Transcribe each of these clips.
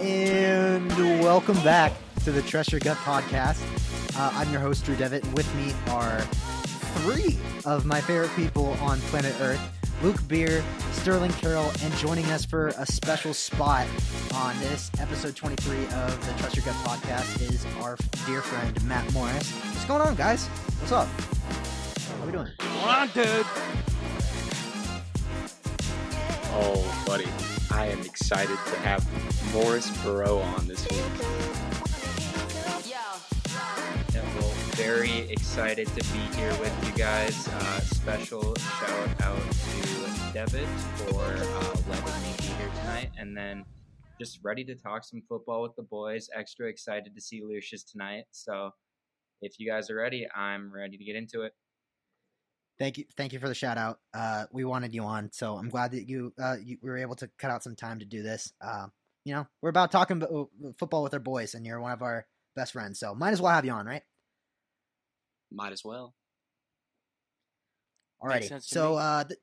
And welcome back to the Trust Your Gut podcast. Uh, I'm your host, Drew Devitt, and with me are three of my favorite people on planet Earth Luke Beer, Sterling Carroll, and joining us for a special spot on this episode 23 of the Trust Your Gut podcast is our dear friend, Matt Morris. What's going on, guys? What's up? How are we doing? Come on, dude. Oh, buddy, I am excited to have Morris Burrow on this week. And well, very excited to be here with you guys. Uh, special shout out to Devitt for uh, letting me be here tonight. And then just ready to talk some football with the boys. Extra excited to see Lucius tonight. So if you guys are ready, I'm ready to get into it. Thank you, thank you for the shout out. Uh, we wanted you on, so I'm glad that you uh, you were able to cut out some time to do this. Uh, you know, we're about talking about uh, football with our boys, and you're one of our best friends, so might as well have you on, right? Might as well. Alrighty. So uh, th-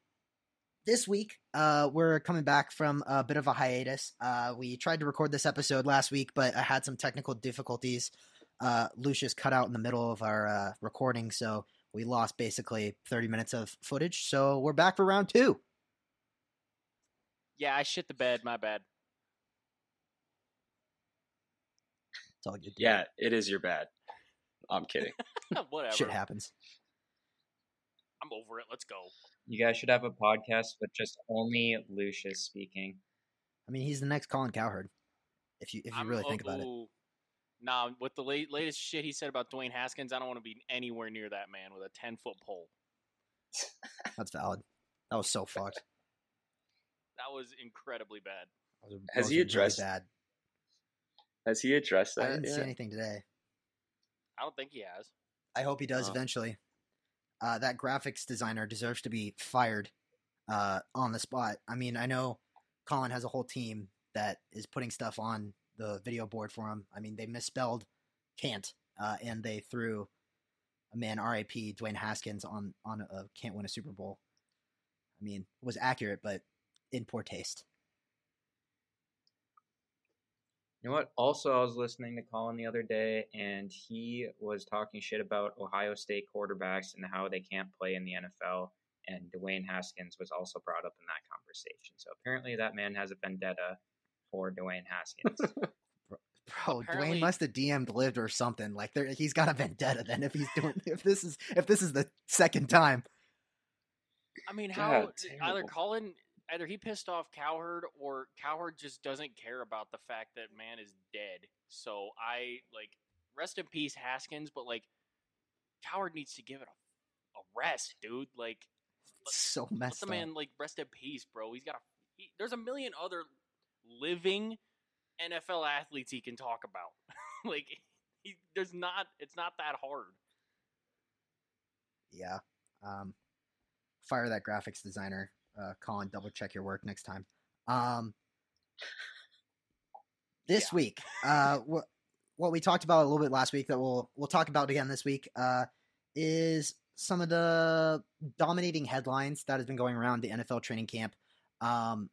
this week, uh, we're coming back from a bit of a hiatus. Uh, we tried to record this episode last week, but I had some technical difficulties. Uh, Lucius cut out in the middle of our uh, recording, so we lost basically 30 minutes of footage. So we're back for round two. Yeah, I shit the bed. My bad. It's all good. Yeah, it is your bad. I'm kidding. Whatever. Shit happens. I'm over it. Let's go. You guys should have a podcast with just only Lucius speaking. I mean, he's the next Colin Cowherd. If you if you I'm- really oh, think about it. Ooh. Nah, with the late, latest shit he said about Dwayne Haskins, I don't want to be anywhere near that man with a ten foot pole. That's valid. That was so fucked. That was incredibly bad. Was- Has he are really addressed bad. Has he addressed that? I didn't see anything today. I don't think he has. I hope he does Oh. eventually. Uh, that graphics designer deserves to be fired uh, on the spot. I mean, I know Colin has a whole team that is putting stuff on the video board for him. I mean, they misspelled can't, uh, and they threw a man R.I.P. Dwayne Haskins on on a can't win a Super Bowl. I mean, was accurate, but in poor taste. You know what? Also, I was listening to Colin the other day, and he was talking shit about Ohio State quarterbacks and how they can't play in the NFL. And Dwayne Haskins was also brought up in that conversation. So apparently, that man has a vendetta for Dwayne Haskins. Bro, Dwayne must have DM'd lived or something. Like there, he's got a vendetta. Then if he's doing, if this is if this is the second time, I mean, God, how either terrible. Colin, either he pissed off Cowherd or Cowherd just doesn't care about the fact that man is dead. So I like rest in peace Haskins, but like Cowherd needs to give it a, a rest, dude. Like it's so let messed the up. man like rest in peace, bro. He's got a. He, there's a million other living NFL athletes he can talk about. like, he, there's not. It's not that hard. Yeah. Um, fire that graphics designer. Uh, Colin, double check your work next time. Um, this Yeah. week, uh, what what we talked about a little bit last week that we'll we'll talk about again this week, uh, is some of the dominating headlines that has been going around the NFL training camp. Um,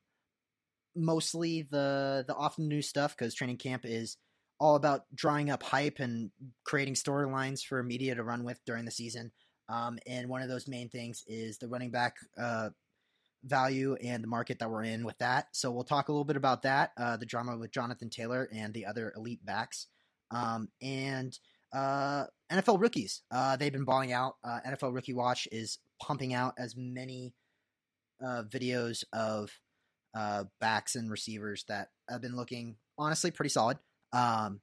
mostly the the often news stuff because training camp is all about drawing up hype and creating storylines for media to run with during the season. Um, and one of those main things is the running back uh, value and the market that we're in with that. So we'll talk a little bit about that, uh, the drama with Jonathan Taylor and the other elite backs, um, and uh, NFL rookies. Uh, they've been balling out. Uh, NFL Rookie Watch is pumping out as many uh, videos of uh, backs and receivers that have been looking honestly pretty solid. Um,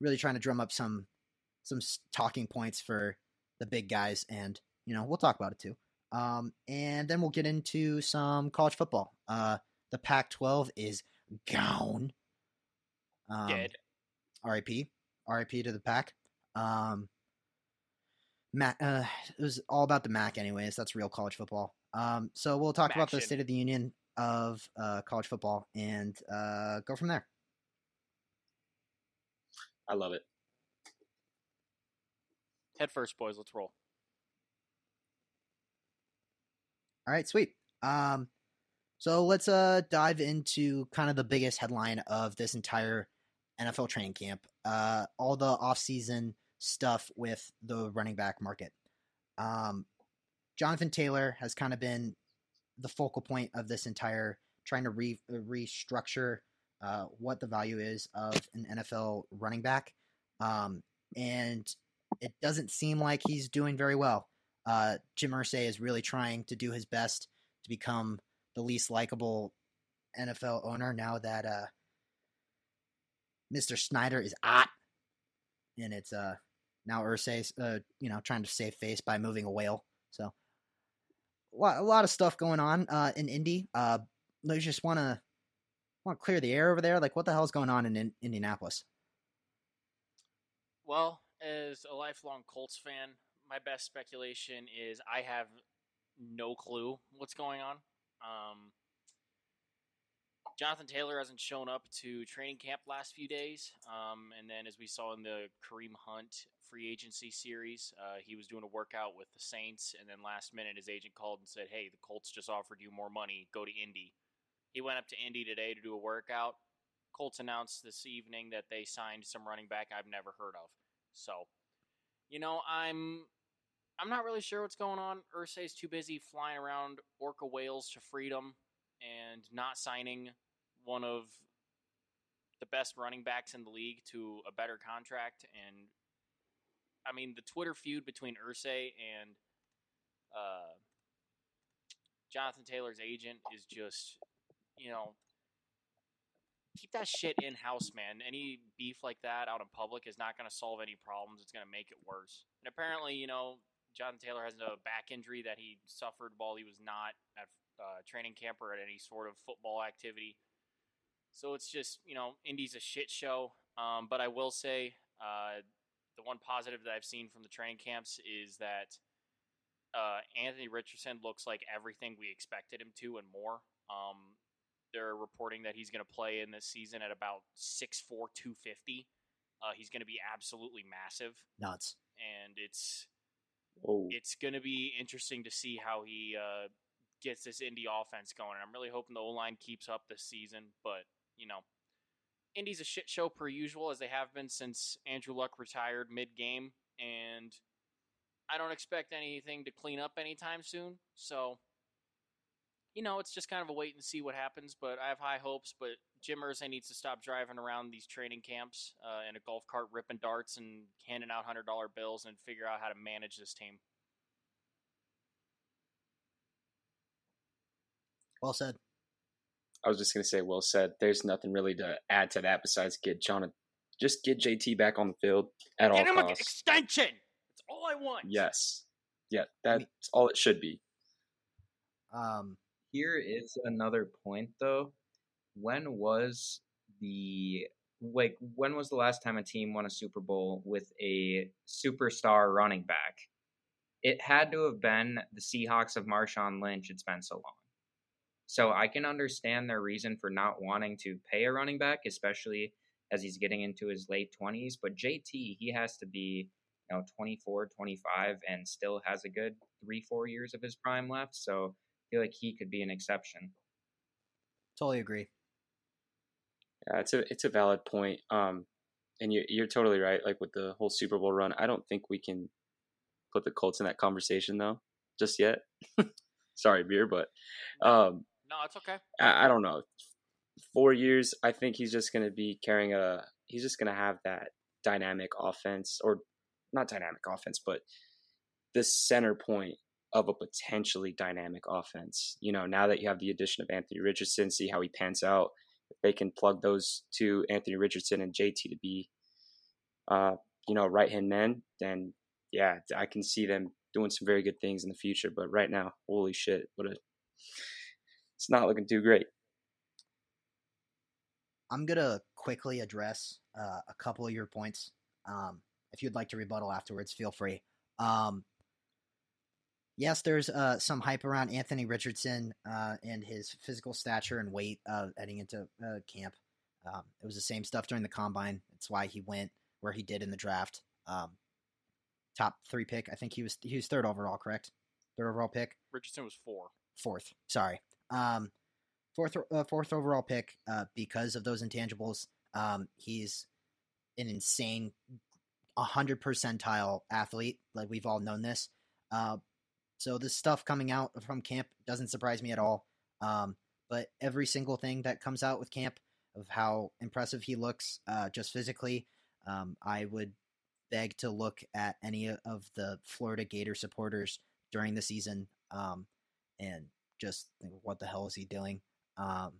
really trying to drum up some some talking points for the big guys, and you know we'll talk about it too. Um, and then we'll get into some college football. Uh, the Pac-12 is gone. Um, Dead. RIP, RIP to the Pac. Um, Mac, uh, it was all about the Mac, anyways. That's real college football. Um, so we'll talk about the state of the union of uh, college football and uh, go from there. I love it. Head first, boys. Let's roll. All right, sweet. Um, So let's uh dive into kind of the biggest headline of this entire NFL training camp. Uh, all the offseason stuff with the running back market. Um, Jonathan Taylor has kind of been the focal point of this entire trying to re- restructure uh, what the value is of an NFL running back. Um, and it doesn't seem like he's doing very well. Uh, Jim Irsay is really trying to do his best to become the least likable NFL owner now that uh, Mr. Snyder is out, and it's uh, now Irsay's uh, you know trying to save face by moving a whale. So lot, a lot of stuff going on uh, in Indy. Uh, I just want to want to clear the air over there. Like, what the hell's going on in, in Indianapolis? Well, as a lifelong Colts fan, my best speculation is I have no clue what's going on. Um, Jonathan Taylor hasn't shown up to training camp last few days, um, and then as we saw in the Kareem Hunt free agency series, uh, he was doing a workout with the Saints, and then last minute his agent called and said, "Hey, the Colts just offered you more money. Go to Indy." He went up to Indy today to do a workout. Colts announced this evening that they signed some running back I've never heard of. So, you know, I'm I'm not really sure what's going on. Irsay's too busy flying around orca whales to freedom and not signing one of the best running backs in the league to a better contract. And I mean, the Twitter feud between Irsay and uh, Jonathan Taylor's agent is just, you know, keep that shit in house, man. Any beef like that out in public is not going to solve any problems. It's going to make it worse. And apparently, you know, Jonathan Taylor has a back injury that he suffered while he was not at uh, training camp or at any sort of football activity. So it's just, you know, Indy's a shit show. Um, but I will say uh, the one positive that I've seen from the training camps is that uh, Anthony Richardson looks like everything we expected him to and more. Um, they're reporting that he's going to play in this season at about 6'4", 250. Uh, he's going to be absolutely massive. Nuts. And it's Whoa. it's going to be interesting to see how he uh, gets this Indy offense going. And I'm really hoping the O line keeps up this season, but you know, Indy's a shit show per usual as they have been since Andrew Luck retired mid game, and I don't expect anything to clean up anytime soon. So, you know, it's just kind of a wait and see what happens. But I have high hopes. But Jim Irsay needs to stop driving around these training camps uh, in a golf cart, ripping darts and handing out hundred dollar bills, and figure out how to manage this team. Well said. I was just gonna say, well said. There's nothing really to add to that besides get John, just get JT back on the field at all Get him an costs. extension. That's all I want. Yes, yeah, that's all it should be. Um, Here is another point though. When was the like when was the last time a team won a Super Bowl with a superstar running back? It had to have been the Seahawks of Marshawn Lynch. It's been so long. So I can understand their reason for not wanting to pay a running back, especially as he's getting into his late 20s. But JT, he has to be, you know, 24, 25 and still has a good three, four years of his prime left. So I feel like he could be an exception. totally agree. Yeah, it's a it's a valid point. Um, and you you're totally right. Like with the whole Super Bowl run, I don't think we can put the Colts in that conversation though, just yet. Sorry, beer, but um, No, it's okay. I, I don't know. Four years, I think he's just gonna be carrying a. He's just gonna have that dynamic offense, or not dynamic offense, but the center point of a potentially dynamic offense. You know, now that you have the addition of Anthony Richardson, see how he pans out. If they can plug those two, Anthony Richardson and JT, to be, uh, you know, right hand men, then yeah, I can see them doing some very good things in the future. But right now, holy shit, what a! It's not looking too great. I'm gonna quickly address uh, a couple of your points. Um, if you'd like to rebuttal afterwards, feel free. Um, yes, there's uh, some hype around Anthony Richardson uh, and his physical stature and weight uh, heading into uh, camp. Um, it was the same stuff during the combine. It's why he went where he did in the draft. Um, top three pick. I think he was he was third overall, correct? Third overall pick Richardson was four. fourth. Sorry. Um, fourth uh, fourth overall pick uh, because of those intangibles. Um, he's an insane, hundred percentile athlete. Like we've all known this. Uh, so this stuff coming out from camp doesn't surprise me at all. Um, but every single thing that comes out with camp of how impressive he looks, uh, just physically, um, I would beg to look at any of the Florida Gator supporters during the season um, and just what the hell is he doing? Um,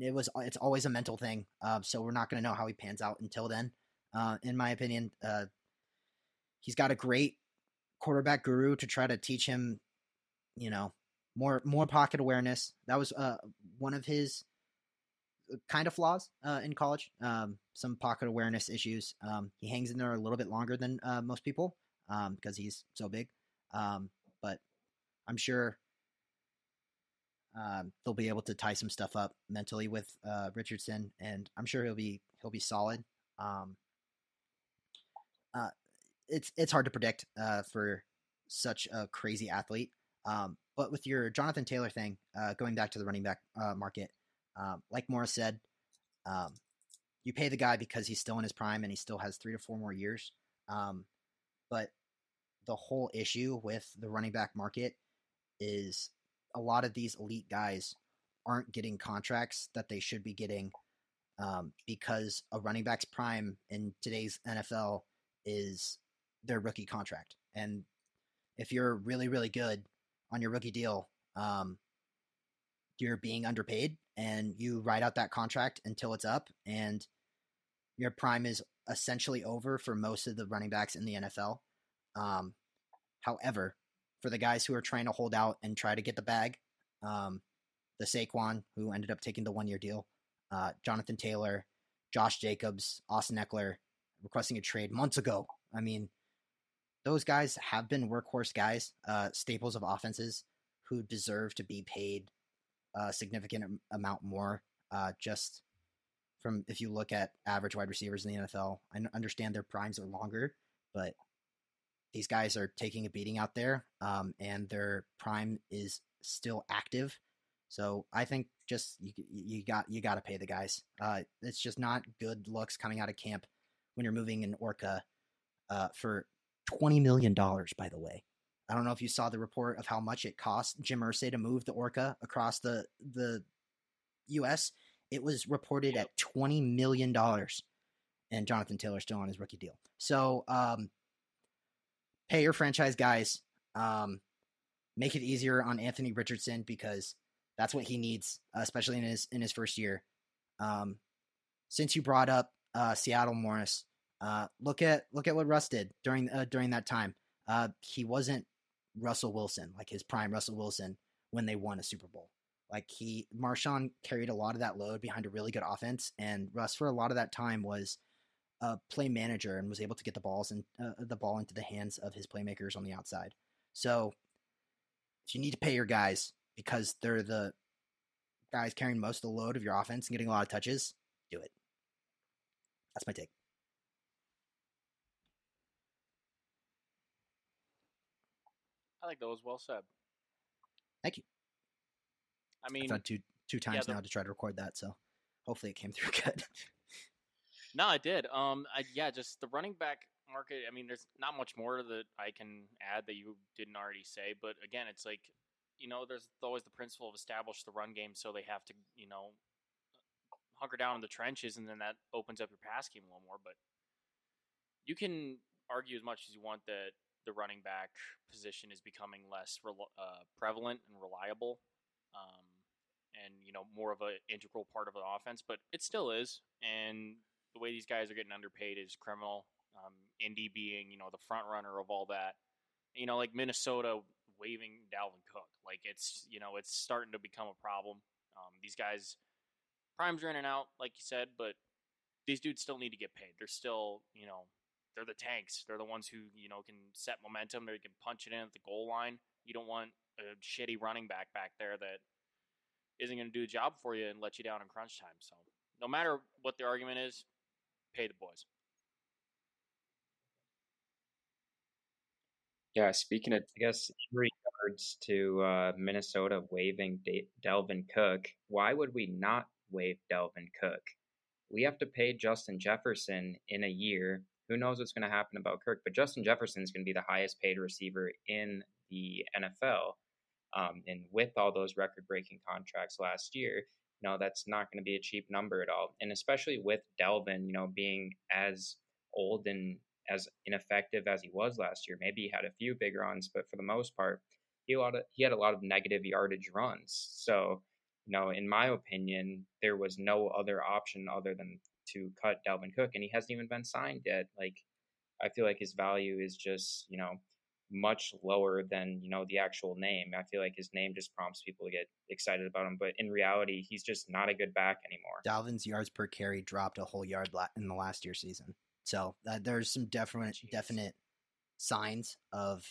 it was it's always a mental thing, uh, so we're not going to know how he pans out until then. Uh, in my opinion, uh, he's got a great quarterback guru to try to teach him, you know, more more pocket awareness. That was uh, one of his uh, kind of flaws uh, in college. Um, some pocket awareness issues. Um, he hangs in there a little bit longer than most people um, because he's so big. Um, but I'm sure um, they'll be able to tie some stuff up mentally with uh, Richardson, and I'm sure he'll be he'll be solid. Um, uh, it's it's hard to predict uh, for such a crazy athlete. Um, but with your Jonathan Taylor thing, uh, going back to the running back uh, market, um, like Morris said, um, you pay the guy because he's still in his prime and he still has three to four more years. Um, but the whole issue with the running back market is a lot of these elite guys aren't getting contracts that they should be getting um, because a running back's prime in today's NFL is their rookie contract. And if you're really, really good on your rookie deal, um, you're being underpaid and you ride out that contract until it's up and your prime is essentially over for most of the running backs in the NFL. Um, however, for the guys who are trying to hold out and try to get the bag, um, the Saquon, who ended up taking the one year deal, uh, Jonathan Taylor, Josh Jacobs, Austin Ekeler requesting a trade months ago. I mean, those guys have been workhorse guys, uh, staples of offenses who deserve to be paid a significant amount more. Uh, just from if you look at average wide receivers in the NFL, I understand their primes are longer, but these guys are taking a beating out there, um, and their prime is still active. So I think just you you got you got to pay the guys. Uh, it's just not good looks coming out of camp when you're moving an Orca uh, for twenty million dollars. By the way, I don't know if you saw the report of how much it cost Jim Irsay to move the Orca across the the U.S. It was reported at twenty million dollars, and Jonathan Taylor still on his rookie deal. So um, pay your franchise guys. Um, make it easier on Anthony Richardson because that's what he needs, uh, especially in his in his first year. Um, since you brought up uh, Seattle Morris, uh, look at look at what Russ did during uh, during that time. Uh, he wasn't Russell Wilson like his prime Russell Wilson when they won a Super Bowl. Like he Marshawn carried a lot of that load behind a really good offense, and Russ for a lot of that time was a play manager and was able to get the balls and uh, the ball into the hands of his playmakers on the outside. So if you need to pay your guys because they're the guys carrying most of the load of your offense and getting a lot of touches, do it. That's my take. I think that was well said. Thank you. I mean, I've had two two times the- now to try to record that, so hopefully it came through good. No, I did. Um, I, yeah, just the running back market. I mean, there's not much more that I can add that you didn't already say. But again, it's like, you know, there's always the principle of establish the run game, so they have to, you know, hunker down in the trenches, and then that opens up your pass game a little more. But you can argue as much as you want that the running back position is becoming less rel- uh, prevalent and reliable. Um, and you know more of an integral part of an offense, but it still is. And the way these guys are getting underpaid is criminal. Um, Indy being, you know, the front runner of all that. You know, like Minnesota waving Dalvin Cook. Like it's, you know, it's starting to become a problem. Um, these guys, primes are in and out, like you said, but these dudes still need to get paid. They're still, you know, they're the tanks. They're the ones who, you know, can set momentum. They can punch it in at the goal line. You don't want a shitty running back back there that isn't going to do a job for you and let you down in crunch time. So, no matter what the argument is, pay the boys. Yeah, speaking of I guess in regards to uh, Minnesota waiving De- Dalvin Cook, why would we not waive Dalvin Cook? We have to pay Justin Jefferson in a year. Who knows what's going to happen about Kirk? But Justin Jefferson is going to be the highest paid receiver in the NFL. Um, and with all those record breaking contracts last year, no, that's not going to be a cheap number at all. And especially with Dalvin, you know, being as old and as ineffective as he was last year. Maybe he had a few big runs, but for the most part, he, of, he had a lot of negative yardage runs. So, you know, in my opinion, there was no other option other than to cut Dalvin Cook, and he hasn't even been signed yet. Like, I feel like his value is just, you know, much lower than you know the actual name. I feel like his name just prompts people to get excited about him, but in reality, he's just not a good back anymore. Dalvin's yards per carry dropped a whole yard in the last year season. So uh, there's some definite Jeez. definite signs of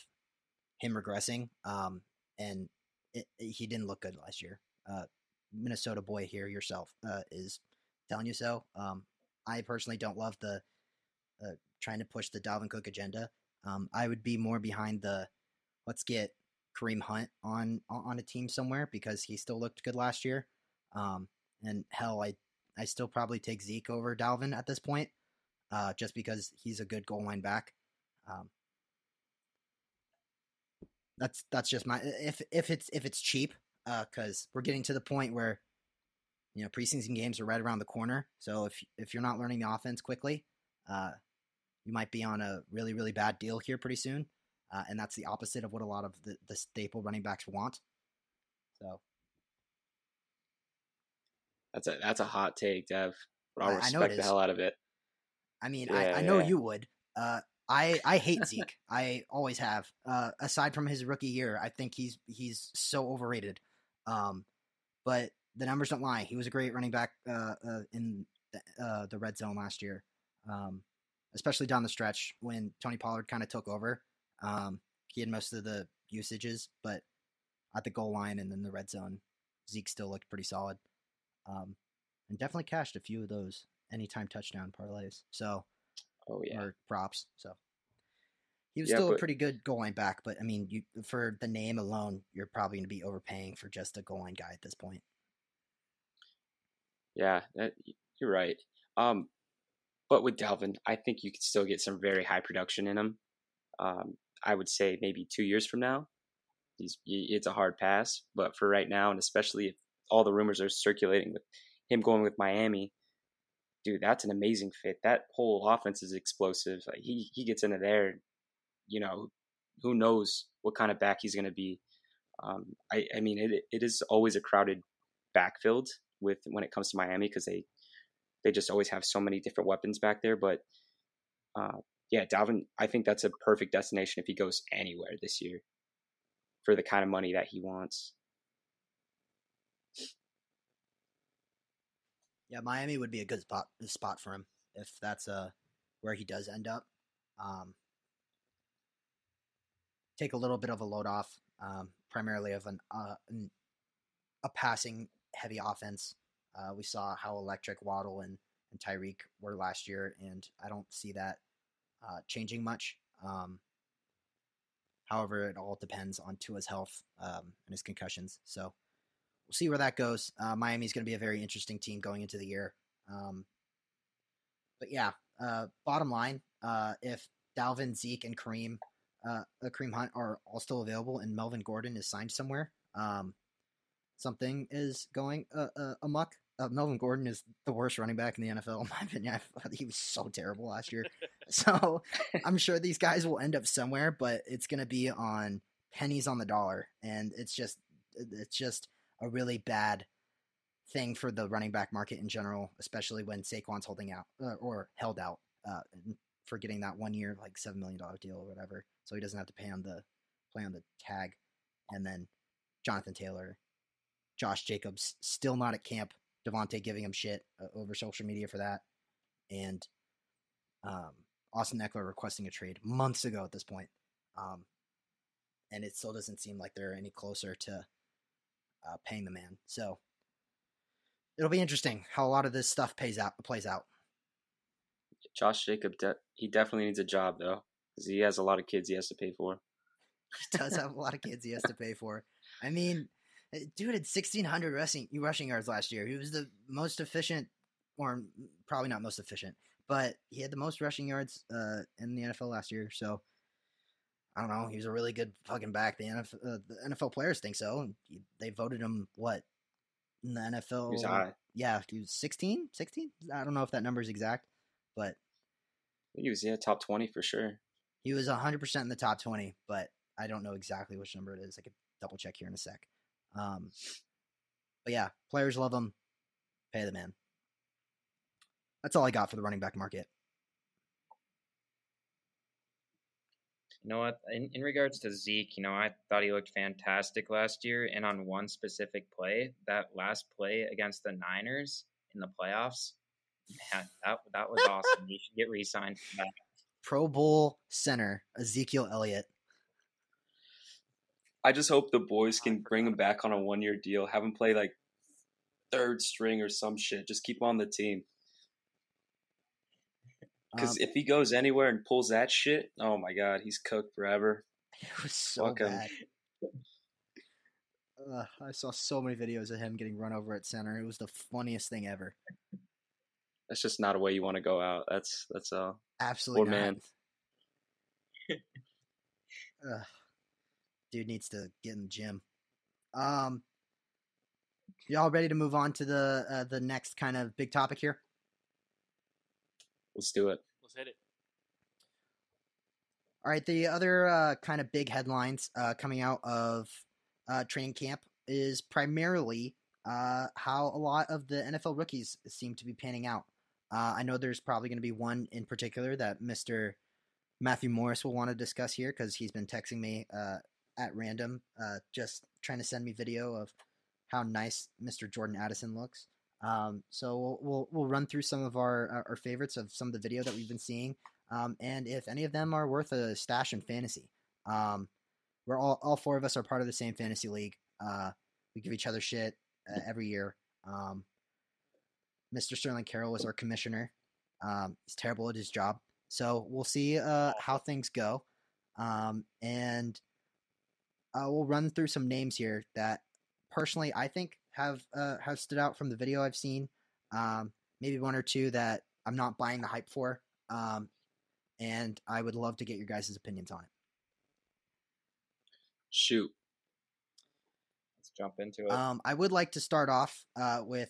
him regressing. Um, and it, it, he didn't look good last year. Uh, Minnesota boy here yourself uh, is telling you so. Um, I personally don't love the uh, trying to push the Dalvin Cook agenda. Um, I would be more behind the let's get Kareem Hunt on on a team somewhere because he still looked good last year. Um, and hell, I I still probably take Zeke over Dalvin at this point uh, just because he's a good goal line back. Um, that's that's just my if if it's if it's cheap because uh, we're getting to the point where you know preseason games are right around the corner. So if if you're not learning the offense quickly, uh, you might be on a really really bad deal here pretty soon, uh, and that's the opposite of what a lot of the, the staple running backs want. So that's a that's a hot take, Dev. But I'll respect the hell out of it. I mean, yeah, I, I, know yeah. you would. Uh, I I hate Zeke. I always have. Uh, aside from his rookie year, I think he's he's so overrated. Um, but the numbers don't lie. He was a great running back uh, uh, in the, uh, the red zone last year, um, especially down the stretch when Tony Pollard kind of took over. Um, he had most of the usages, but at the goal line and then the red zone, Zeke still looked pretty solid. Um, and definitely cashed a few of those anytime touchdown parlays. So, oh yeah, or props. So he was yeah, still but, a pretty good goal line back, but I mean, you for the name alone, you're probably going to be overpaying for just a goal line guy at this point. Yeah, that, you're right. Um, but with Dalvin, I think you could still get some very high production in him. Um, I would say maybe two years from now, he's it's a hard pass. But for right now, and especially if all the rumors are circulating with him going with Miami, dude, that's an amazing fit. That whole offense is explosive. Like he he gets into there, you know, who knows what kind of back he's going to be. Um, I I mean, it it is always a crowded backfield with when it comes to Miami because they they just always have so many different weapons back there. But uh, yeah, Dalvin, I think that's a perfect destination if he goes anywhere this year for the kind of money that he wants. Yeah, Miami would be a good spot spot for him if that's uh where he does end up. Um, take a little bit of a load off, um, primarily of an, uh, an, a passing heavy offense. Uh, we saw how electric Waddle and, and Tyreek were last year, and I don't see that uh, changing much. Um, however, it all depends on Tua's health um, and his concussions. So we'll see where that goes. Uh, Miami's going to be a very interesting team going into the year. Um, but yeah, uh, bottom line, uh, if Dalvin, Zeke, and Kareem, uh, Kareem Hunt are all still available, and Melvin Gordon is signed somewhere, um, something is going uh, uh, amuck. Uh, Melvin Gordon is the worst running back in the NFL, in my opinion. he was so terrible last year. so I'm sure these guys will end up somewhere, but it's going to be on pennies on the dollar, and it's just it's just a really bad thing for the running back market in general, especially when Saquon's holding out uh, or held out uh, for getting that one year like seven million dollar deal or whatever, so he doesn't have to pay on the play on the tag, and then Jonathan Taylor, Josh Jacobs still not at camp. Davante giving him shit uh, over social media for that, and um, Austin Ekeler requesting a trade months ago at this point. Um, and it still doesn't seem like they're any closer to uh, paying the man. So it'll be interesting how a lot of this stuff pays out plays out. Josh Jacob, de- he definitely needs a job though, because he has a lot of kids he has to pay for. he does have a lot of kids he has to pay for. I mean, dude had 1,600 rushing rushing yards last year. He was the most efficient, or probably not most efficient, but he had the most rushing yards uh, in the NFL last year. So I don't know. He was a really good fucking back. The NFL, uh, the NFL players think so. They voted him what in the NFL? He's high. Yeah, he was 16, 16. I don't know if that number is exact, but He was yeah top twenty for sure. he was 100% in the top 20, but I don't know exactly which number it is. I could double check here in a sec. Um, but yeah, players love him. Pay the man. That's all I got for the running back market. You know what? In, in regards to Zeke, you know, I thought he looked fantastic last year. And on one specific play, that last play against the Niners in the playoffs, man, that, that was awesome. he should get re signed. Pro Bowl center Ezekiel Elliott. I just hope the boys can bring him back on a one year deal, have him play like third string or some shit. Just keep him on the team. Because Um, if he goes anywhere and pulls that shit, oh my god, he's cooked forever. it was so fuck bad. Ugh, I saw so many videos of him getting run over at center. It was the funniest thing ever. That's just not a way you want to go out. That's that's uh Absolutely man. Ugh. Dude needs to get in the gym. Um, y'all ready to move on to the uh, the next kind of big topic here? let's do it. Let's hit it. All right, the other uh, kind of big headlines uh, coming out of uh, training camp is primarily uh, how a lot of the NFL rookies seem to be panning out. Uh, I know there's probably going to be one in particular that Mr. Matthew Morris will want to discuss here because he's been texting me uh, at random, uh, just trying to send me video of how nice Mr. Jordan Addison looks. Um, so we'll, we'll we'll run through some of our our- favorites of some of the video that we've been seeing um, and if any of them are worth a stash in fantasy. Um, we're all all four of us are part of the same fantasy league. Uh, we give each other shit uh, every year. Um, Mr. Sterling Carroll is our commissioner. Um, he's terrible at his job, so we'll see uh, how things go. Um, and uh, we'll run through some names here that personally I think have uh, have stood out from the video I've seen. Um, maybe one or two that I'm not buying the hype for. Um, and I would love to get your guys' opinions on it. Shoot. Let's jump into it. Um, I would like to start off uh, with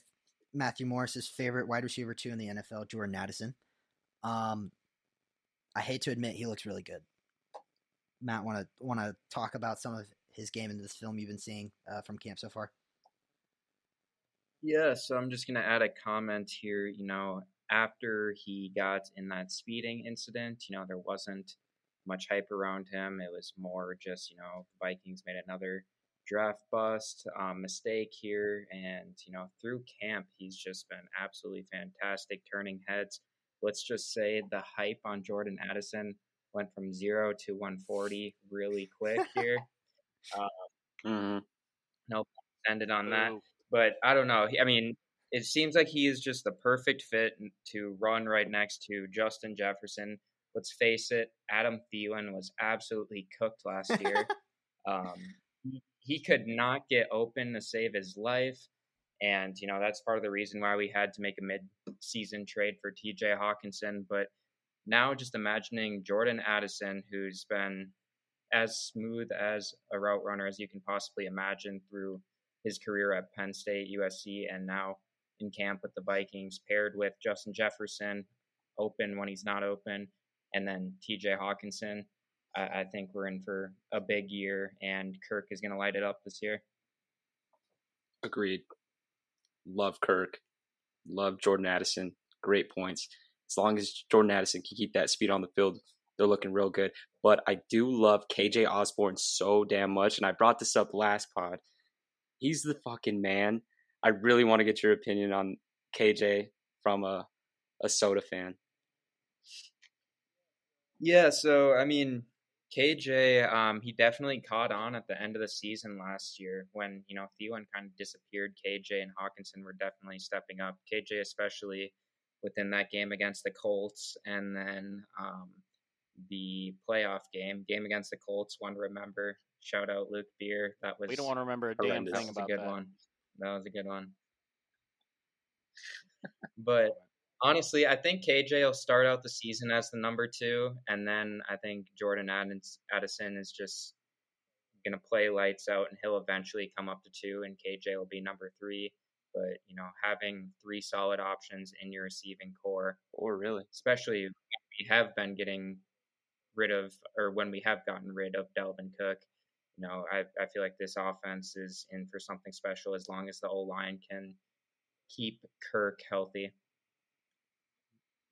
Matthew Morris's favorite wide receiver two in the NFL, Jordan Addison. Um, I hate to admit he looks really good. Matt, want to want to talk about some of his game in this film you've been seeing uh, from camp so far? Yeah, so I'm just gonna add a comment here. You know, after he got in that speeding incident, you know, there wasn't much hype around him. It was more just, you know, the Vikings made another draft bust um, mistake here, and you know, through camp, he's just been absolutely fantastic, turning heads. Let's just say the hype on Jordan Addison went from zero to 140 really quick here. hmm Ended on that. Boo. but I don't know. I mean, it seems like he is just the perfect fit to run right next to Justin Jefferson. Let's face it, Adam Thielen was absolutely cooked last year. um, he, he could not get open to save his life. And, you know, that's part of the reason why we had to make a mid season trade for TJ Hockenson. But now just imagining Jordan Addison, who's been as smooth as a route runner as you can possibly imagine through his career at Penn State, USC, and now in camp with the Vikings, paired with Justin Jefferson, open when he's not open, and then TJ Hockenson. I, I think we're in for a big year, and Kirk is going to light it up this year. Agreed. Love Kirk. Love Jordan Addison. Great points. As long as Jordan Addison can keep that speed on the field, they're looking real good. But I do love KJ Osborne so damn much, and I brought this up last pod. He's the fucking man. I really want to get your opinion on KJ from a a soda fan. Yeah, so I mean, KJ, um, he definitely caught on at the end of the season last year when you know Thielen kind of disappeared. KJ and Hockenson were definitely stepping up. KJ especially within that game against the Colts, and then um, the playoff game, game against the Colts. One to remember. Shout out Luke Beer. That was We don't want to remember a damn horrendous. that was a good that. one. That was a good one. but honestly, I think KJ will start out the season as the number two, and then I think Jordan Addison is just going to play lights out, and he'll eventually come up to two, and KJ will be number three. But you know, having three solid options in your receiving core, Or really, especially when we have been getting rid of, or when we have gotten rid of Dalvin Cook, you know, I, I feel like this offense is in for something special as long as the O line can keep Kirk healthy.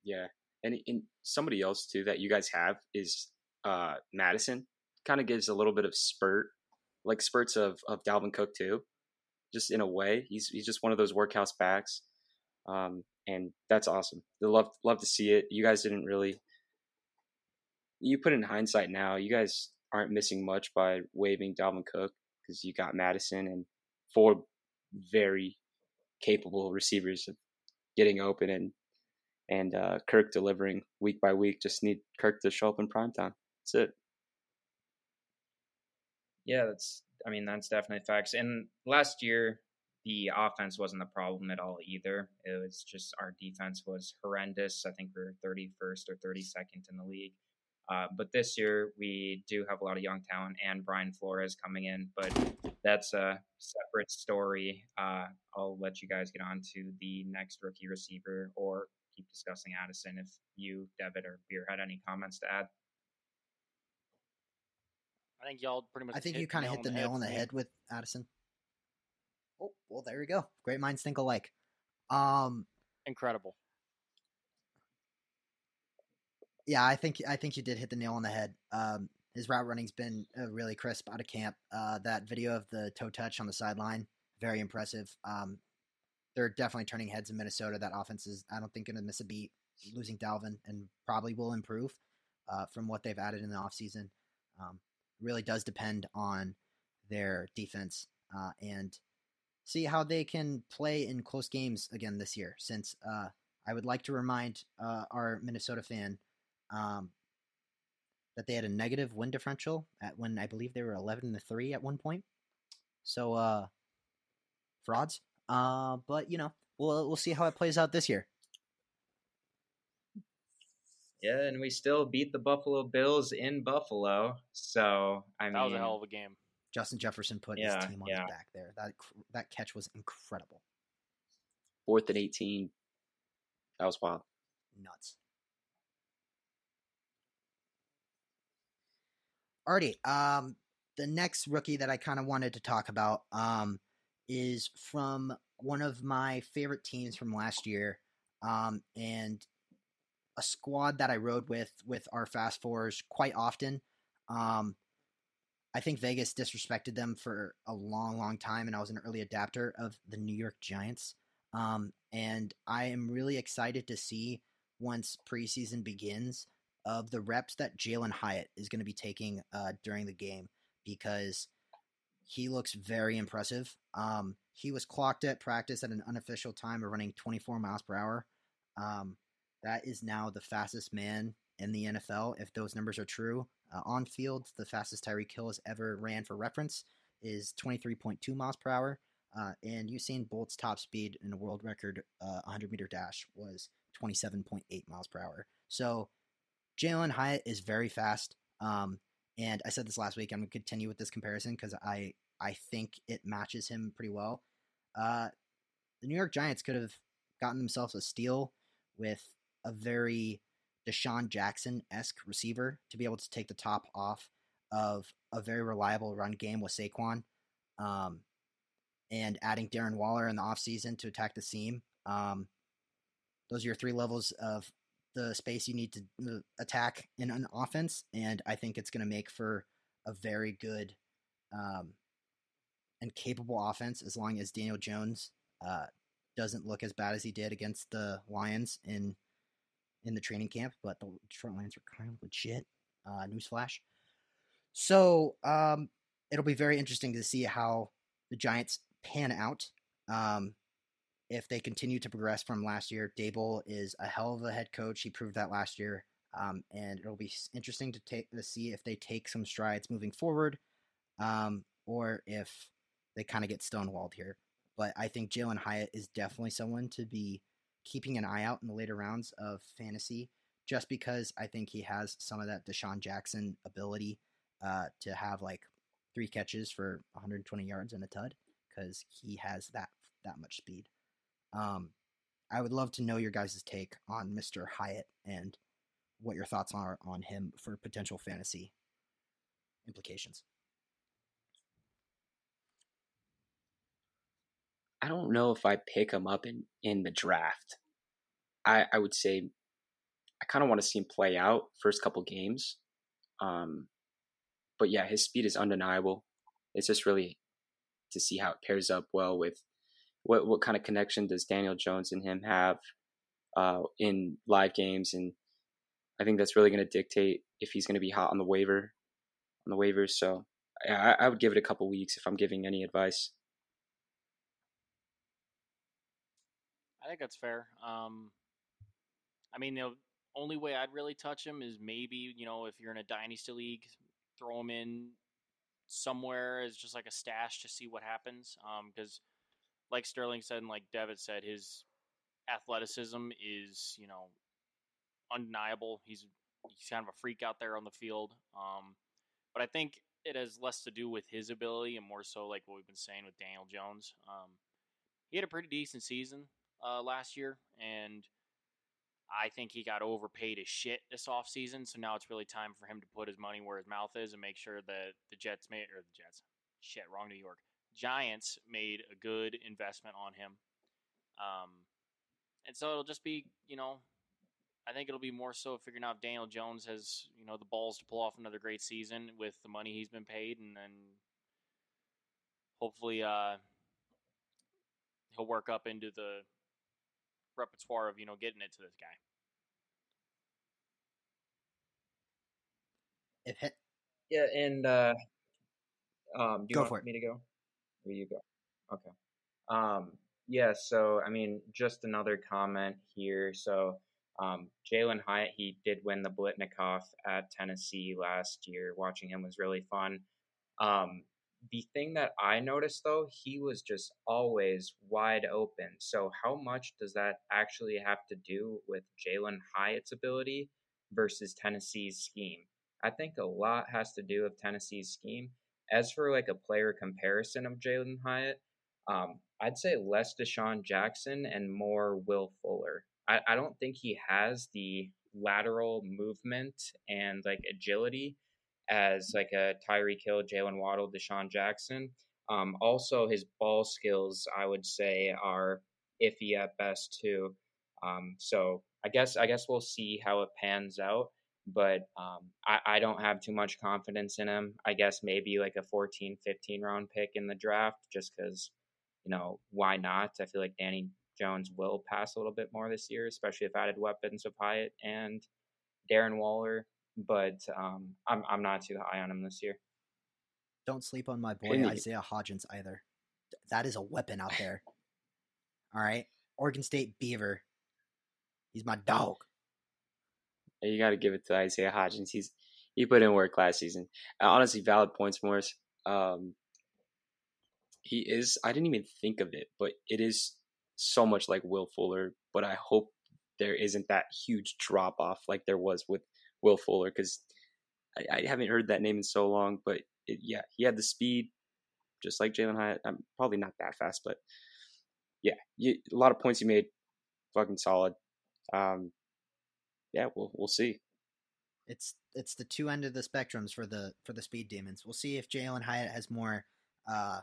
yeah. And, and somebody else too that you guys have is uh Mattison. Kind of gives a little bit of spurt, like spurts of of Dalvin Cook too. Just in a way, he's he's just one of those workhouse backs, um, and that's awesome. They love love to see it. You guys didn't really. You put in hindsight now. You guys aren't missing much by waiving Dalvin Cook because you got Mattison and four very capable receivers getting open and and uh, Kirk delivering week by week. Just need Kirk to show up in prime time. That's it. Yeah, that's. I mean, that's definitely facts. And last year, the offense wasn't the problem at all either. It was just our defense was horrendous. I think we are 31st or 32nd in the league. Uh, but this year, we do have a lot of young talent and Brian Flores coming in, but that's a separate story. Uh, I'll let you guys get on to the next rookie receiver or keep discussing Addison if you, Devitt, or Beer had any comments to add. I think y'all pretty much. I think you kind of hit the nail on the me. head with Addison. Oh, well, there we go. Great minds think alike. Um, Incredible. yeah, I think I think you did hit the nail on the head. Um, his route running's been uh, really crisp out of camp. Uh, that video of the toe touch on the sideline, very impressive. Um, they're definitely turning heads in Minnesota. That offense is, I don't think, going to miss a beat. Losing Dalvin and probably will improve uh, from what they've added in the offseason. Um, really does depend on their defense uh, and see how they can play in close games again this year. Since uh, I would like to remind uh, our Minnesota fan um, that they had a negative win differential at when I believe they were eleven to three at one point. So uh, frauds. Uh, but you know we'll we'll see how it plays out this year. Yeah, and we still beat the Buffalo Bills in Buffalo. So I mean, That was a hell of a game. Justin Jefferson put Yeah, his team on yeah. his back there. That that catch was incredible, Fourth and eighteen. That was wild. nuts. Alrighty, um, the next rookie that I kind of wanted to talk about um, is from one of my favorite teams from last year, um, and a squad that I rode with with our fast fours quite often. Um, I think Vegas disrespected them for a long, long time, and I was an early adapter of the New York Giants. Um, and I am really excited to see once preseason begins of the reps that Jalin Hyatt is going to be taking uh, during the game because he looks very impressive. Um, he was clocked at practice at an unofficial time of running 24 miles per hour. Um, that is now the fastest man in the NFL, if those numbers are true. Uh, on field, the fastest Tyreek Hill has ever ran for reference is 23.2 miles per hour. Uh, and Usain Bolt's top speed in a world record uh, 100 meter dash was 27.8 miles per hour. So Jalin Hyatt is very fast. Um, and I said this last week. I'm going to continue with this comparison because I, I think it matches him pretty well. Uh, the New York Giants could have gotten themselves a steal with a very DeSean Jackson esque receiver to be able to take the top off of a very reliable run game with Saquon. Um, and adding Darren Waller in the offseason to attack the seam. Um, those are your three levels of the space you need to uh, attack in an offense, and I think it's going to make for a very good um, and capable offense as long as Daniel Jones uh, doesn't look as bad as he did against the Lions in in the training camp. But the Detroit Lions are kind of legit. Uh, newsflash. So um, it'll be very interesting to see how the Giants pan out. Um, if they continue to progress from last year, Daboll is a hell of a head coach. He proved that last year. Um, and it'll be interesting to take to see if they take some strides moving forward, um, or if they kind of get stonewalled here. But I think Jalin Hyatt is definitely someone to be keeping an eye out in the later rounds of fantasy, just because I think he has some of that DeSean Jackson ability uh, to have like three catches for 120 yards and a tud, because he has that that much speed. Um, I would love to know your guys' take on Mr. Hyatt and what your thoughts are on him for potential fantasy implications. I don't know if I pick him up in, in the draft. I, I would say I kind of want to see him play out first couple games. Um, but yeah, his speed is undeniable. It's just really to see how it pairs up well with what what kind of connection does Daniel Jones and him have uh, in live games, and I think that's really going to dictate if he's going to be hot on the waiver on the waivers. So I, I would give it a couple weeks if I'm giving any advice. Think that's fair. Um, I mean, the only way I'd really touch him is maybe you know if you're in a dynasty league, throw him in somewhere as just like a stash to see what happens. Because, um, like Sterling said and like Devitt said, his athleticism is you know undeniable. He's he's kind of a freak out there on the field. Um, but I think it has less to do with his ability and more so like what we've been saying with Daniel Jones. Um, he had a pretty decent season uh, last year, and I think he got overpaid as shit this offseason. So now it's really time for him to put his money where his mouth is and make sure that the Jets made, or the Jets, shit, wrong New York. Giants made a good investment on him. Um, and so it'll just be, you know, I think it'll be more so figuring out if Daniel Jones has, you know, the balls to pull off another great season with the money he's been paid, and then hopefully uh, he'll work up into the repertoire of you know getting it to this guy. If hit, Yeah, and uh, um, do you Go want for it. me to go? Or you go? Okay. Um, yeah. So I mean, just another comment here. So um, Jalin Hyatt, he did win the Biletnikoff at Tennessee last year. Watching him was really fun. Um, the thing that I noticed though, he was just always wide open. So how much does that actually have to do with Jalin Hyatt's ability versus Tennessee's scheme? I think a lot has to do with Tennessee's scheme. As for like a player comparison of Jalin Hyatt, um, I'd say less DeSean Jackson and more Will Fuller. I, I don't think he has the lateral movement and like agility as like a Tyreek Hill, Jaylen Waddle, DeSean Jackson. Um, also, his ball skills, I would say, are iffy at best too. Um, so I guess I guess we'll see how it pans out. But um, I, I don't have too much confidence in him. I guess maybe like a 14, 15 round pick in the draft, just because, you know, why not? I feel like Danny Jones will pass a little bit more this year, especially if added weapons of Hyatt and Darren Waller but um, I'm I'm not too high on him this year. don't sleep on my boy. Isaiah Hodgins either. That is a weapon out there. All right, Oregon State Beaver. He's my dog. You got to give it to Isaiah Hodgins. He's he put in work last season. Uh, honestly, valid points, Morris. Um, he is. I didn't even think of it, but it is so much like Will Fuller. But I hope there isn't that huge drop off like there was with Will Fuller because I, I haven't heard that name in so long. But it, yeah, he had the speed, just like Jalin Hyatt. I'm probably not that fast, but yeah, you, a lot of points he made, fucking solid. Um, yeah, we'll we'll see. It's it's the two end of the spectrums for the for the speed demons. We'll see if Jalin Hyatt has more uh,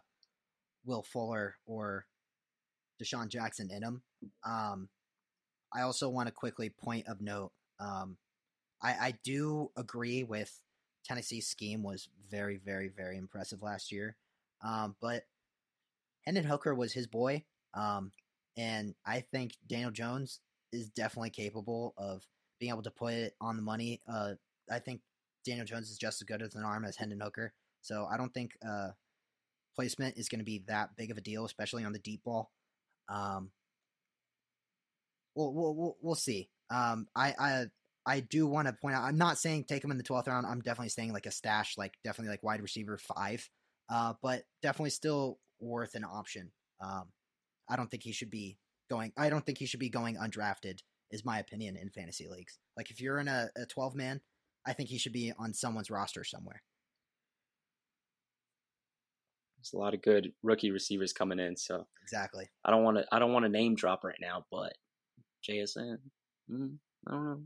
Will Fuller or DeSean Jackson in him. Um, I also want to quickly point of note. Um, I, I do agree with Tennessee's scheme was very very very impressive last year, um, but Hendon Hooker was his boy, um, and I think Daniel Jones is definitely capable of being able to put it on the money. Uh, I think Daniel Jones is just as good as an arm as Hendon Hooker. So I don't think uh, placement is going to be that big of a deal, especially on the deep ball. Um, we'll, we'll, we'll, we'll see. Um, I, I, I do want to point out. I'm not saying take him in the 12th round. I'm definitely saying like a stash, like definitely like wide receiver five. Uh, but definitely still worth an option. Um, I don't think he should be going. I don't think he should be going undrafted. Is my opinion in fantasy leagues. Like if you're in a, a 12 man, I think he should be on someone's roster somewhere. There's a lot of good rookie receivers coming in, so Exactly. I don't want to. I don't want to name drop right now, but JSN. Mm, I don't know.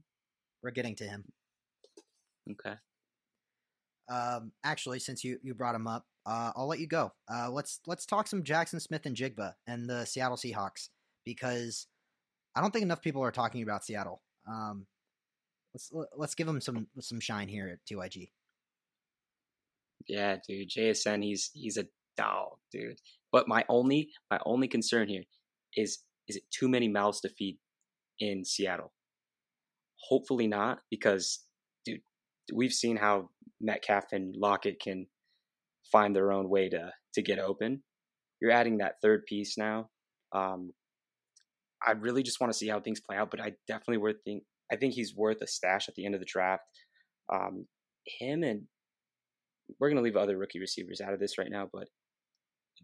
We're getting to him. Okay. Um, actually, since you, you brought him up, uh, I'll let you go. Uh, let's let's talk some Jaxon Smith-Njigba and the Seattle Seahawks because I don't think enough people are talking about Seattle. Um, let's let's give them some some shine here at TYG. Yeah, dude. JSN, he's he's a dog, dude. But my only my only concern here is is it too many mouths to feed in Seattle? Hopefully not, because dude, we've seen how Metcalf and Lockett can find their own way to to get open. You're adding that third piece now. Um, I really just want to see how things play out, but I definitely worth think I think he's worth a stash at the end of the draft. Um, him and we're gonna leave other rookie receivers out of this right now, but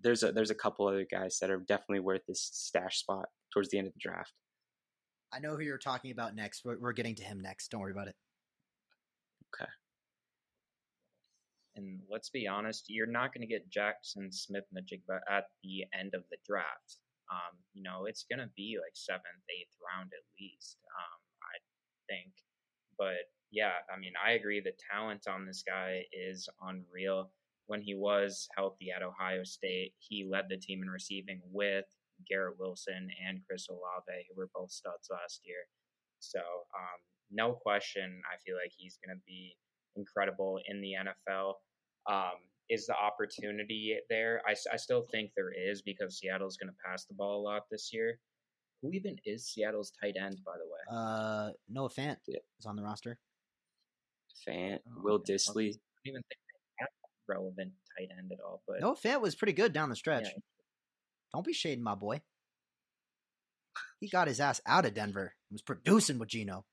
there's a there's a couple other guys that are definitely worth this stash spot towards the end of the draft. I know who you're talking about next. We're, we're getting to him next. Don't worry about it. Okay. And let's be honest, you're not going to get Jackson Smith and the Jigba at the end of the draft. Um, you know, it's going to be like seventh, eighth round at least, um, I think. But yeah, I mean, I agree. The talent on this guy is unreal. When he was healthy at Ohio State, he led the team in receiving with Garrett Wilson and Chris Olave, who were both studs last year. So, um, no question, I feel like he's going to be incredible in the NFL. Um, is the opportunity there? I, I still think there is because Seattle's going to pass the ball a lot this year. Who even is Seattle's tight end, by the way? Uh, Noah Fant Yeah. is on the roster. Fant, Oh, Will okay. Dissly. I don't even think they have a relevant tight end at all. But Noah Fant was pretty good down the stretch. yeah, Don't be shading my boy. He got his ass out of Denver. He was producing with Geno.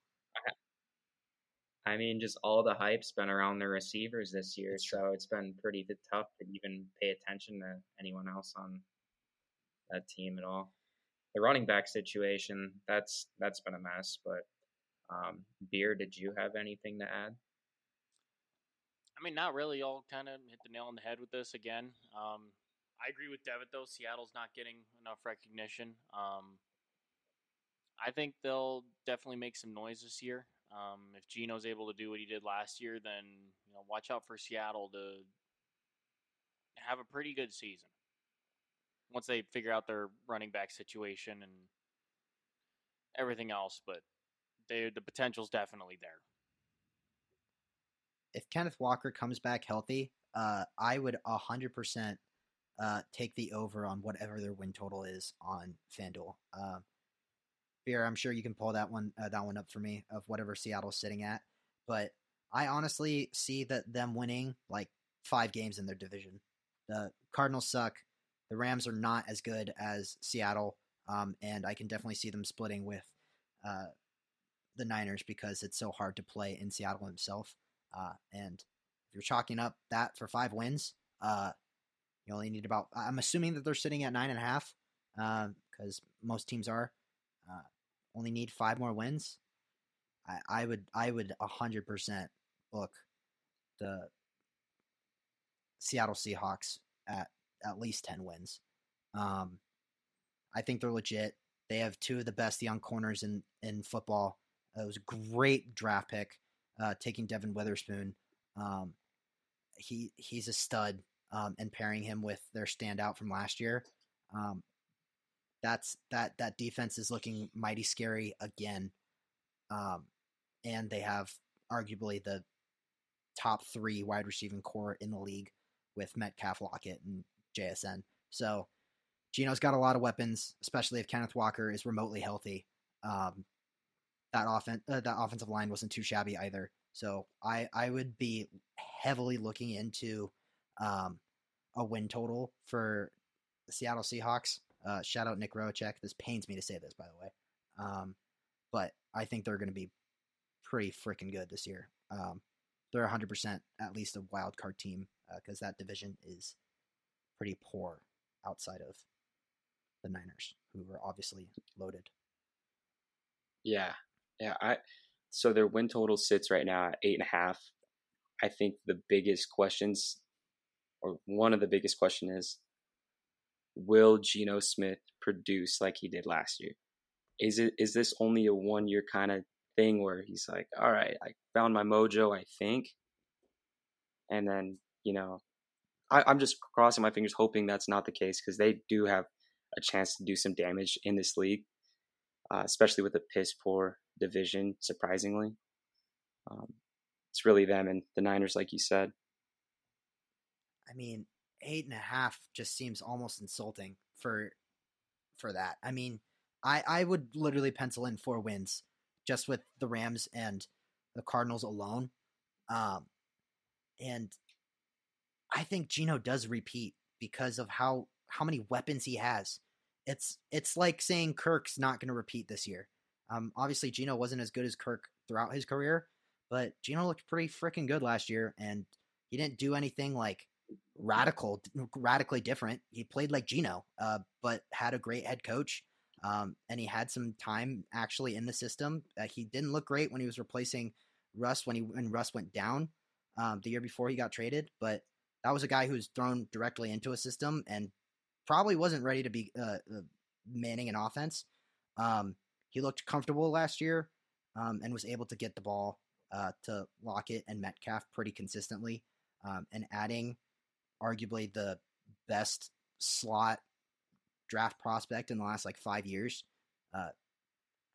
I mean, just all the hype's been around the receivers this year, so it's been pretty tough to even pay attention to anyone else on that team at all. The running back situation that's that's been a mess. But um, beer, did you have anything to add? I mean, not really. Y'all kind of hit the nail on the head with this again. Um, I agree with Devitt though. Seattle's not getting enough recognition. Um, I think they'll definitely make some noise this year. Um, if Geno's able to do what he did last year, then you know, watch out for Seattle to have a pretty good season once they figure out their running back situation and everything else. But they, the potential's definitely there. If Kenneth Walker comes back healthy, uh, I would hundred percent uh take the over on whatever their win total is on FanDuel. Um, Beer, I'm sure you can pull that one uh, that one up for me of whatever Seattle's sitting at. But I honestly see that them winning like five games in their division. The Cardinals suck. The Rams are not as good as Seattle, um, and I can definitely see them splitting with uh, the Niners because it's so hard to play in Seattle himself. Uh, and if you're chalking up that for five wins, uh, you only need about. I'm assuming that they're sitting at nine and a half because most teams are. Uh, only need five more wins. I, I would I would hundred percent book the Seattle Seahawks at at least ten wins. Um, I think they're legit. They have two of the best young corners in in football. it was a great draft pick, uh, taking Devon Witherspoon. Um, he he's a stud, um, and pairing him with their standout from last year. Um, that's that that defense is looking mighty scary again. Um, and they have arguably the top three wide receiving core in the league with Metcalf, Lockett, and JSN. So Geno's got a lot of weapons, especially if Kenneth Walker is remotely healthy. Um, that offense, uh, that offensive line wasn't too shabby either. So I I would be heavily looking into um, a win total for the Seattle Seahawks. Uh, shout out Nick Roachek. This pains me to say this, by the way, um, but I think they're going to be pretty freaking good this year. Um, they're 100% at least a wild card team because uh, that division is pretty poor outside of the Niners, who are obviously loaded. Yeah, yeah. I so their win total sits right now at eight and a half. I think the biggest questions, or one of the biggest question is, will Geno Smith produce like he did last year? Is it is this only a one year kind of thing where he's like, all right, I found my mojo, I think, and then you know, I, I'm just crossing my fingers, hoping that's not the case because they do have a chance to do some damage in this league, uh, especially with the piss poor division. Surprisingly, um, it's really them and the Niners, like you said. I mean, eight and a half just seems almost insulting for for that. I mean, I I would literally pencil in four wins just with the Rams and the Cardinals alone. Um, and I think Geno does repeat because of how how many weapons he has. It's it's like saying Kirk's not going to repeat this year. Um, obviously Geno wasn't as good as Kirk throughout his career, but Geno looked pretty freaking good last year, and he didn't do anything like radical, radically different. He played like Geno, uh, but had a great head coach, um, and he had some time actually in the system. Uh, he didn't look great when he was replacing Russ when he when Russ went down um, the year before he got traded, but that was a guy who was thrown directly into a system and probably wasn't ready to be uh, uh, manning an offense. Um, he looked comfortable last year um, and was able to get the ball uh, to Lockett and Metcalf pretty consistently. Um, and adding arguably the best slot draft prospect in the last like five years uh,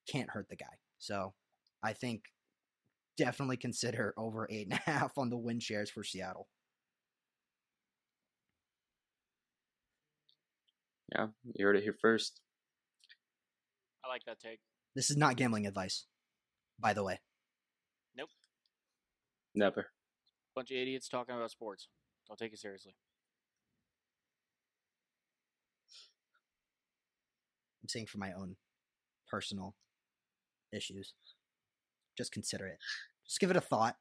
can't hurt the guy. So I think definitely consider over eight and a half on the win shares for Seattle. Yeah, you heard it here first. I like that take. This is not gambling advice, by the way. Nope. Never. Bunch of idiots talking about sports. Don't take it seriously. I'm saying for my own personal issues. Just consider it. Just give it a thought.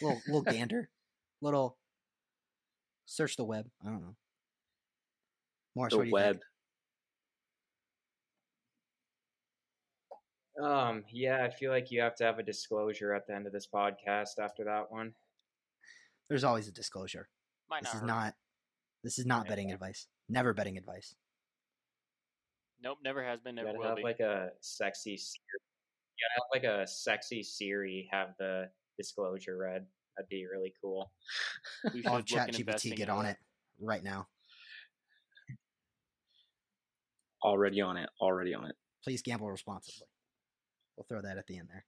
little little gander. Little search the web. I don't know. Morris, the what do you web. think? Um, yeah, I feel like you have to have a disclosure at the end of this podcast after that one. There's always a disclosure. Might This not. is hurt. not this is not betting Yeah. advice. Never betting advice. Nope, never has been, You never gotta will have be. like a sexy. Siri- You gotta have like a sexy Siri have the disclosure read. That'd be really cool. we I'll have should look into ChatGPT get on it right now. Already on it. Already on it. Please gamble responsibly. We'll throw that at the end there.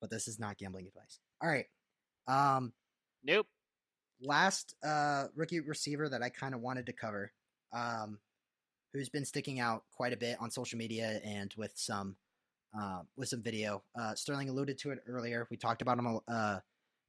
But this is not gambling advice. All right. Um Nope. last uh rookie receiver that I kind of wanted to cover, um, who's been sticking out quite a bit on social media and with some uh, with some video. Uh, Sterling alluded to it earlier. We talked about him uh,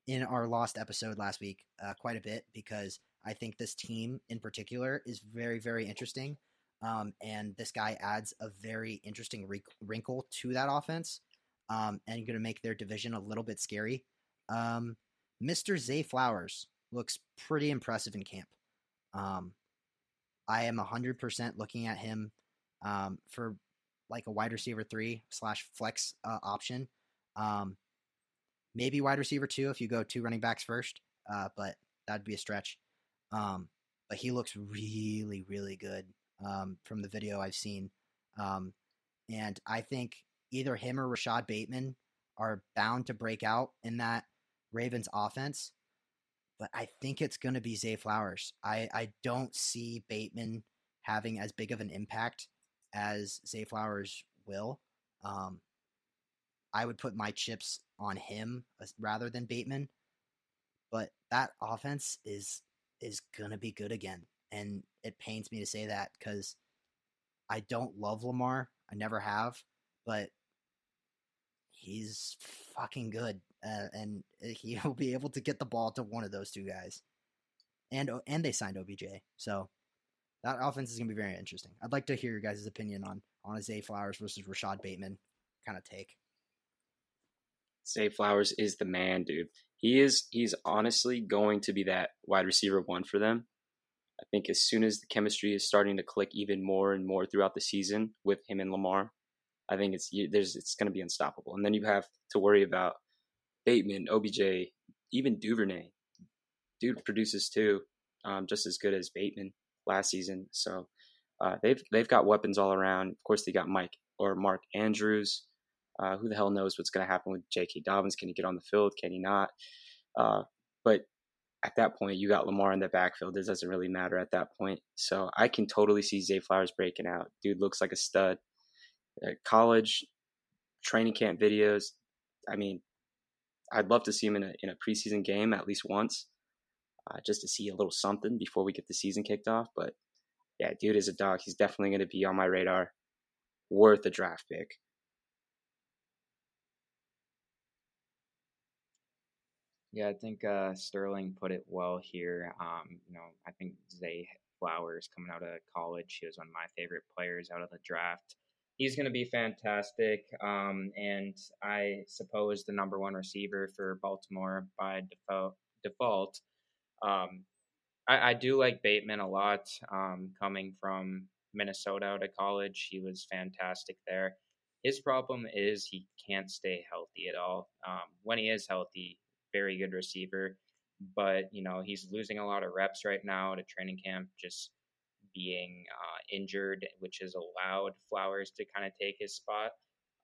in our lost episode last week uh, quite a bit because I think this team in particular is very very interesting. Um, and this guy adds a very interesting wrink- wrinkle to that offense, um, and going to make their division a little bit scary. Um, Mr. Zay Flowers looks pretty impressive in camp. Um, I am 100% looking at him um, for like a wide receiver three slash flex uh, option. Um, maybe wide receiver two if you go two running backs first, uh, but that'd be a stretch. Um, but he looks really, really good um, from the video I've seen. Um, and I think either him or Rashod Bateman are bound to break out in that Ravens offense. But I think it's going to be Zay Flowers. I, I don't see Bateman having as big of an impact as Zay Flowers will. Um, I would put my chips on him rather than Bateman. But that offense is is gonna be good again, and it pains me to say that because I don't love Lamar. I never have, but he's fucking good, uh, and he'll be able to get the ball to one of those two guys. And and they signed OBJ, so that offense is gonna be very interesting. I'd like to hear your guys' opinion on on Zay Flowers versus Rashod Bateman kind of take. Zay Flowers is the man, dude. He is he's honestly going to be that wide receiver one for them. I think as soon as the chemistry is starting to click even more and more throughout the season with him and Lamar, I think it's there's it's going to be unstoppable. And then you have to worry about Bateman, OBJ, even Duvernay. Dude produces too, um, just as good as Bateman last season. So uh, they've they've got weapons all around. Of course, they got Mike or Mark Andrews. Uh, who the hell knows what's going to happen with J.K. Dobbins? Can he get on the field? Can he not? Uh, but at that point, you got Lamar in the backfield. It doesn't really matter at that point. So I can totally see Zay Flowers breaking out. Dude looks like a stud. College training camp videos. I mean, I'd love to see him in a in a preseason game at least once, uh, just to see a little something before we get the season kicked off. But yeah, dude is a dog. He's definitely going to be on my radar. Worth a draft pick. Yeah, I think uh, Sterling put it well here. Um, you know, I think Zay Flowers coming out of college, he was one of my favorite players out of the draft. He's going to be fantastic, um, and I suppose the number one receiver for Baltimore by default. Default, um, I, I, do like Bateman a lot. Um, coming from Minnesota out of college, he was fantastic there. His problem is he can't stay healthy at all. Um, when he is healthy, very good receiver, but you know he's losing a lot of reps right now at training camp, just being uh, injured, which has allowed Flowers to kind of take his spot.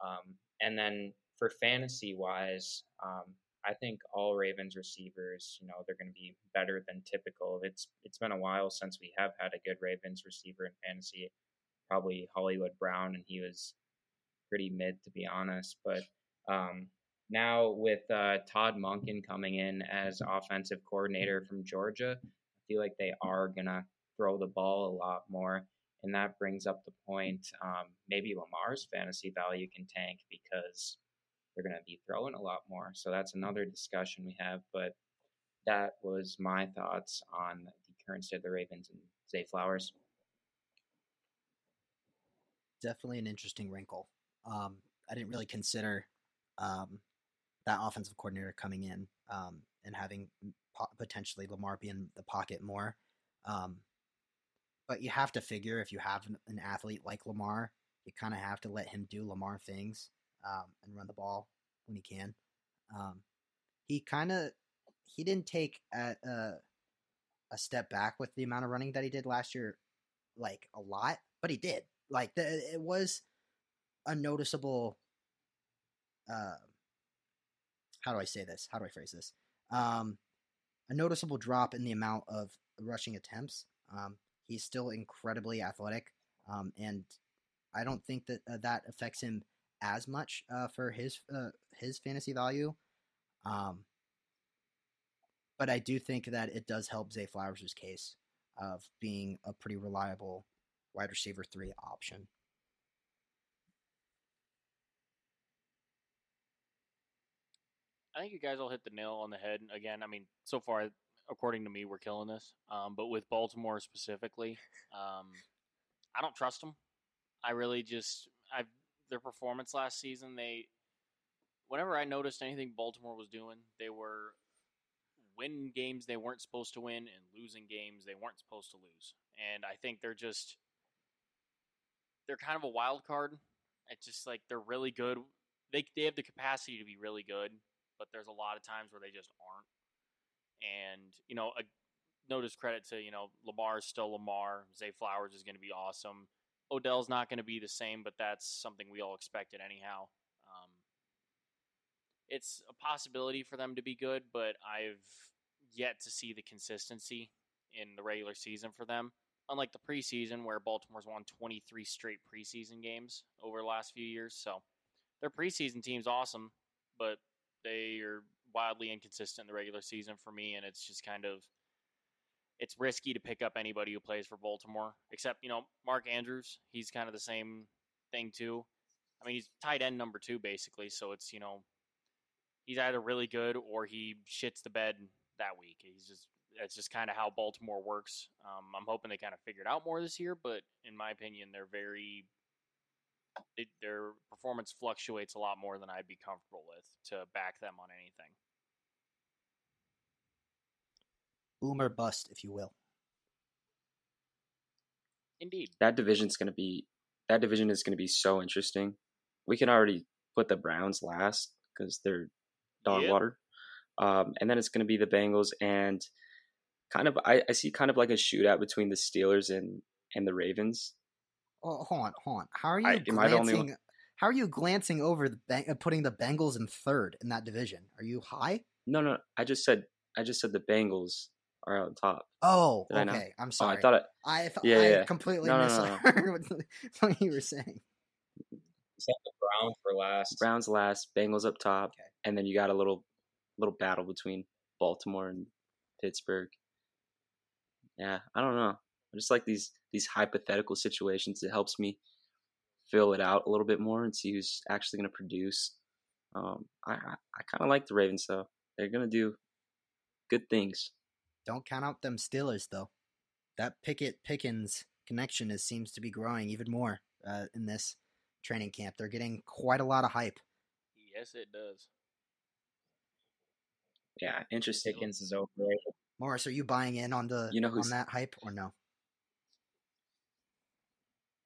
Um, and then for fantasy wise, um, I think all Ravens receivers, you know, they're going to be better than typical. It's it's been a while since we have had a good Ravens receiver in fantasy. Probably Hollywood Brown, and he was pretty mid to be honest. But um, now with uh, Todd Monken coming in as offensive coordinator from Georgia, I feel like they are gonna throw the ball a lot more, and that brings up the point. Um, maybe Lamar's fantasy value can tank because they're gonna be throwing a lot more. So that's another discussion we have. But that was my thoughts on the current state of the Ravens and Zay Flowers. Definitely an interesting wrinkle. Um, I didn't really consider um, that offensive coordinator coming in um, and having po- potentially Lamar be in the pocket more. Um, but you have to figure if you have an, an athlete like Lamar, you kind of have to let him do Lamar things um, and run the ball when he can. Um, he kind of he didn't take a, a, a step back with the amount of running that he did last year, like a lot, but he did. Like the, it was a noticeable uh, how do I say this? How do I phrase this? Um, a noticeable drop in the amount of rushing attempts. Um, he's still incredibly athletic, um, and I don't think that uh, that affects him as much uh, for his uh, his fantasy value. Um, but I do think that it does help Zay Flowers' case of being a pretty reliable wide receiver three option. I think you guys all hit the nail on the head. Again, I mean, so far, according to me, we're killing this. Um, but with Baltimore specifically, um, I don't trust them. I really just, I their performance last season. They, whenever I noticed anything Baltimore was doing, they were winning games they weren't supposed to win and losing games they weren't supposed to lose. And I think they're just, they're kind of a wild card. It's just like they're really good. They they have the capacity to be really good, but there's a lot of times where they just aren't. And you know, a, no discredit to you know Lamar is still Lamar. Zay Flowers is going to be awesome. Odell's not going to be the same, but that's something we all expected anyhow. Um, it's a possibility for them to be good, but I've yet to see the consistency in the regular season for them. Unlike the preseason, where Baltimore's won 23 straight preseason games over the last few years. So their preseason team's awesome, but they are wildly inconsistent in the regular season for me, and it's just kind of it's risky to pick up anybody who plays for Baltimore, except you know Mark Andrews. He's kind of the same thing too. I mean, he's tight end number two basically, so it's you know he's either really good or he shits the bed that week. He's just that's just kind of how Baltimore works. Um, I'm hoping they kind of figured out more this year, but in my opinion, they're very it, their performance fluctuates a lot more than I'd be comfortable with to back them on anything. Boom or bust, if you will. Indeed. That division's going to be that division is going to be so interesting. We can already put the Browns last because they're dog Yep. water, um, and then it's going to be the Bengals and kind of I, I see kind of like a shootout between the Steelers and and the Ravens. Oh, hold on, hold on. How are you I- am I the only glancing? How are you glancing over the Beng- uh, putting the Bengals in third in that division? Are you high? No, no, I just said I just said the Bengals are on top. Oh, Did okay. I'm Oh, sorry. I thought it. I, th- Yeah, I yeah. completely No, no, no, no. what, what you were saying. Set the Browns for last. Browns last, Bengals up top, Okay. and then you got a little little battle between Baltimore and Pittsburgh. Yeah, I don't know. I just like these these hypothetical situations. It helps me fill it out a little bit more and see who's actually going to produce. Um, I I, I kind of like the Ravens though. They're going to do good things. Don't count out them Steelers though. That Pickett Pickens connection is seems to be growing even more uh, in this training camp. They're getting quite a lot of hype. Yes, it does. Yeah, interesting. Pickens is overrated. Morris, are you buying in on the You know on that hype or no?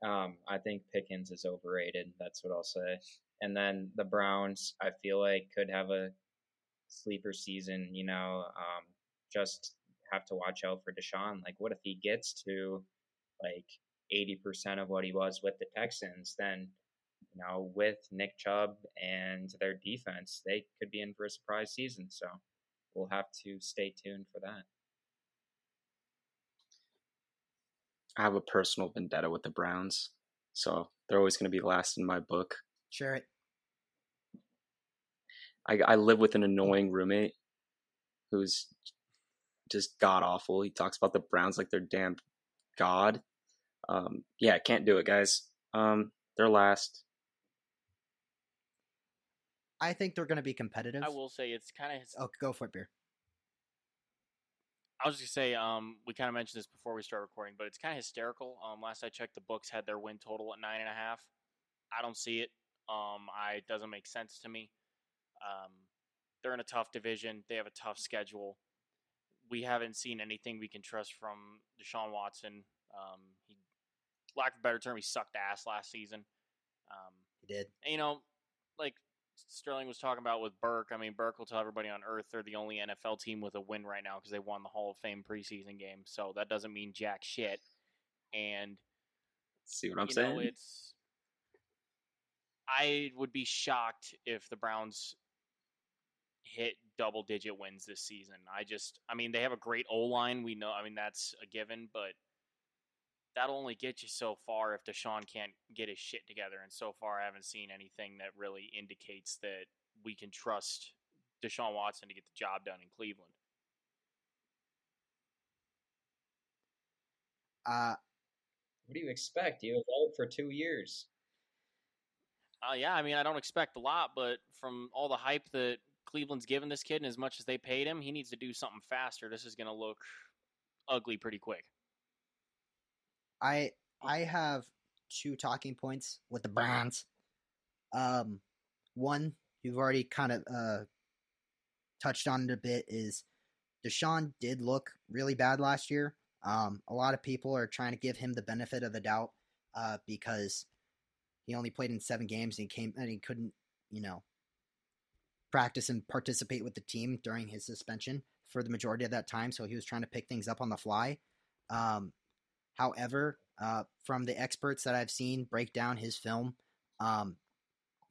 Um, I think Pickens is overrated. That's what I'll say. And then the Browns, I feel like could have a sleeper season. You know, um, just have to watch out for Deshaun. Like, what if he gets to like eighty percent of what he was with the Texans? Then, you know, with Nick Chubb and their defense, they could be in for a surprise season. So we'll have to stay tuned for that. I have a personal vendetta with the Browns, so they're always going to be last in my book. Share it. I, I live with an annoying roommate who's just god awful. He talks about the Browns like they're damn god. Um, yeah, can't do it, guys. Um, they're last. I think they're going to be competitive. I will say it's kind of. His- Oh, go for it, beer. I was just gonna say, um, we kind of mentioned this before we start recording, but it's kind of hysterical. Um, last I checked, the books had their win total at nine and a half. I don't see it. Um, I it doesn't make sense to me. Um, they're in a tough division. They have a tough schedule. We haven't seen anything we can trust from Deshaun Watson. Um, he, lack of a better term, he sucked ass last season. Um, He did. and, you know, like Sterling was talking about with Burke. I mean, Burke will tell everybody on earth they're the only NFL team with a win right now because they won the Hall of Fame preseason game. So that doesn't mean jack shit. And See what I'm you saying? know, it's I would be shocked if the Browns hit double digit wins this season. I just I mean they have a great O line, we know I mean that's a given, but that'll only get you so far if Deshaun can't get his shit together. And so far I haven't seen anything that really indicates that we can trust Deshaun Watson to get the job done in Cleveland. Uh, What do you expect? He was out for two years. Uh, yeah, I mean, I don't expect a lot, but from all the hype that Cleveland's given this kid and as much as they paid him, he needs to do something faster. This is going to look ugly pretty quick. I I have two talking points with the Browns. Um, one you've already kind of uh touched on it a bit is Deshaun did look really bad last year. Um, a lot of people are trying to give him the benefit of the doubt uh, because he only played in seven games and he came and he couldn't, you know, practice and participate with the team during his suspension for the majority of that time. So he was trying to pick things up on the fly. Um, however, uh, from the experts that I've seen break down his film, um,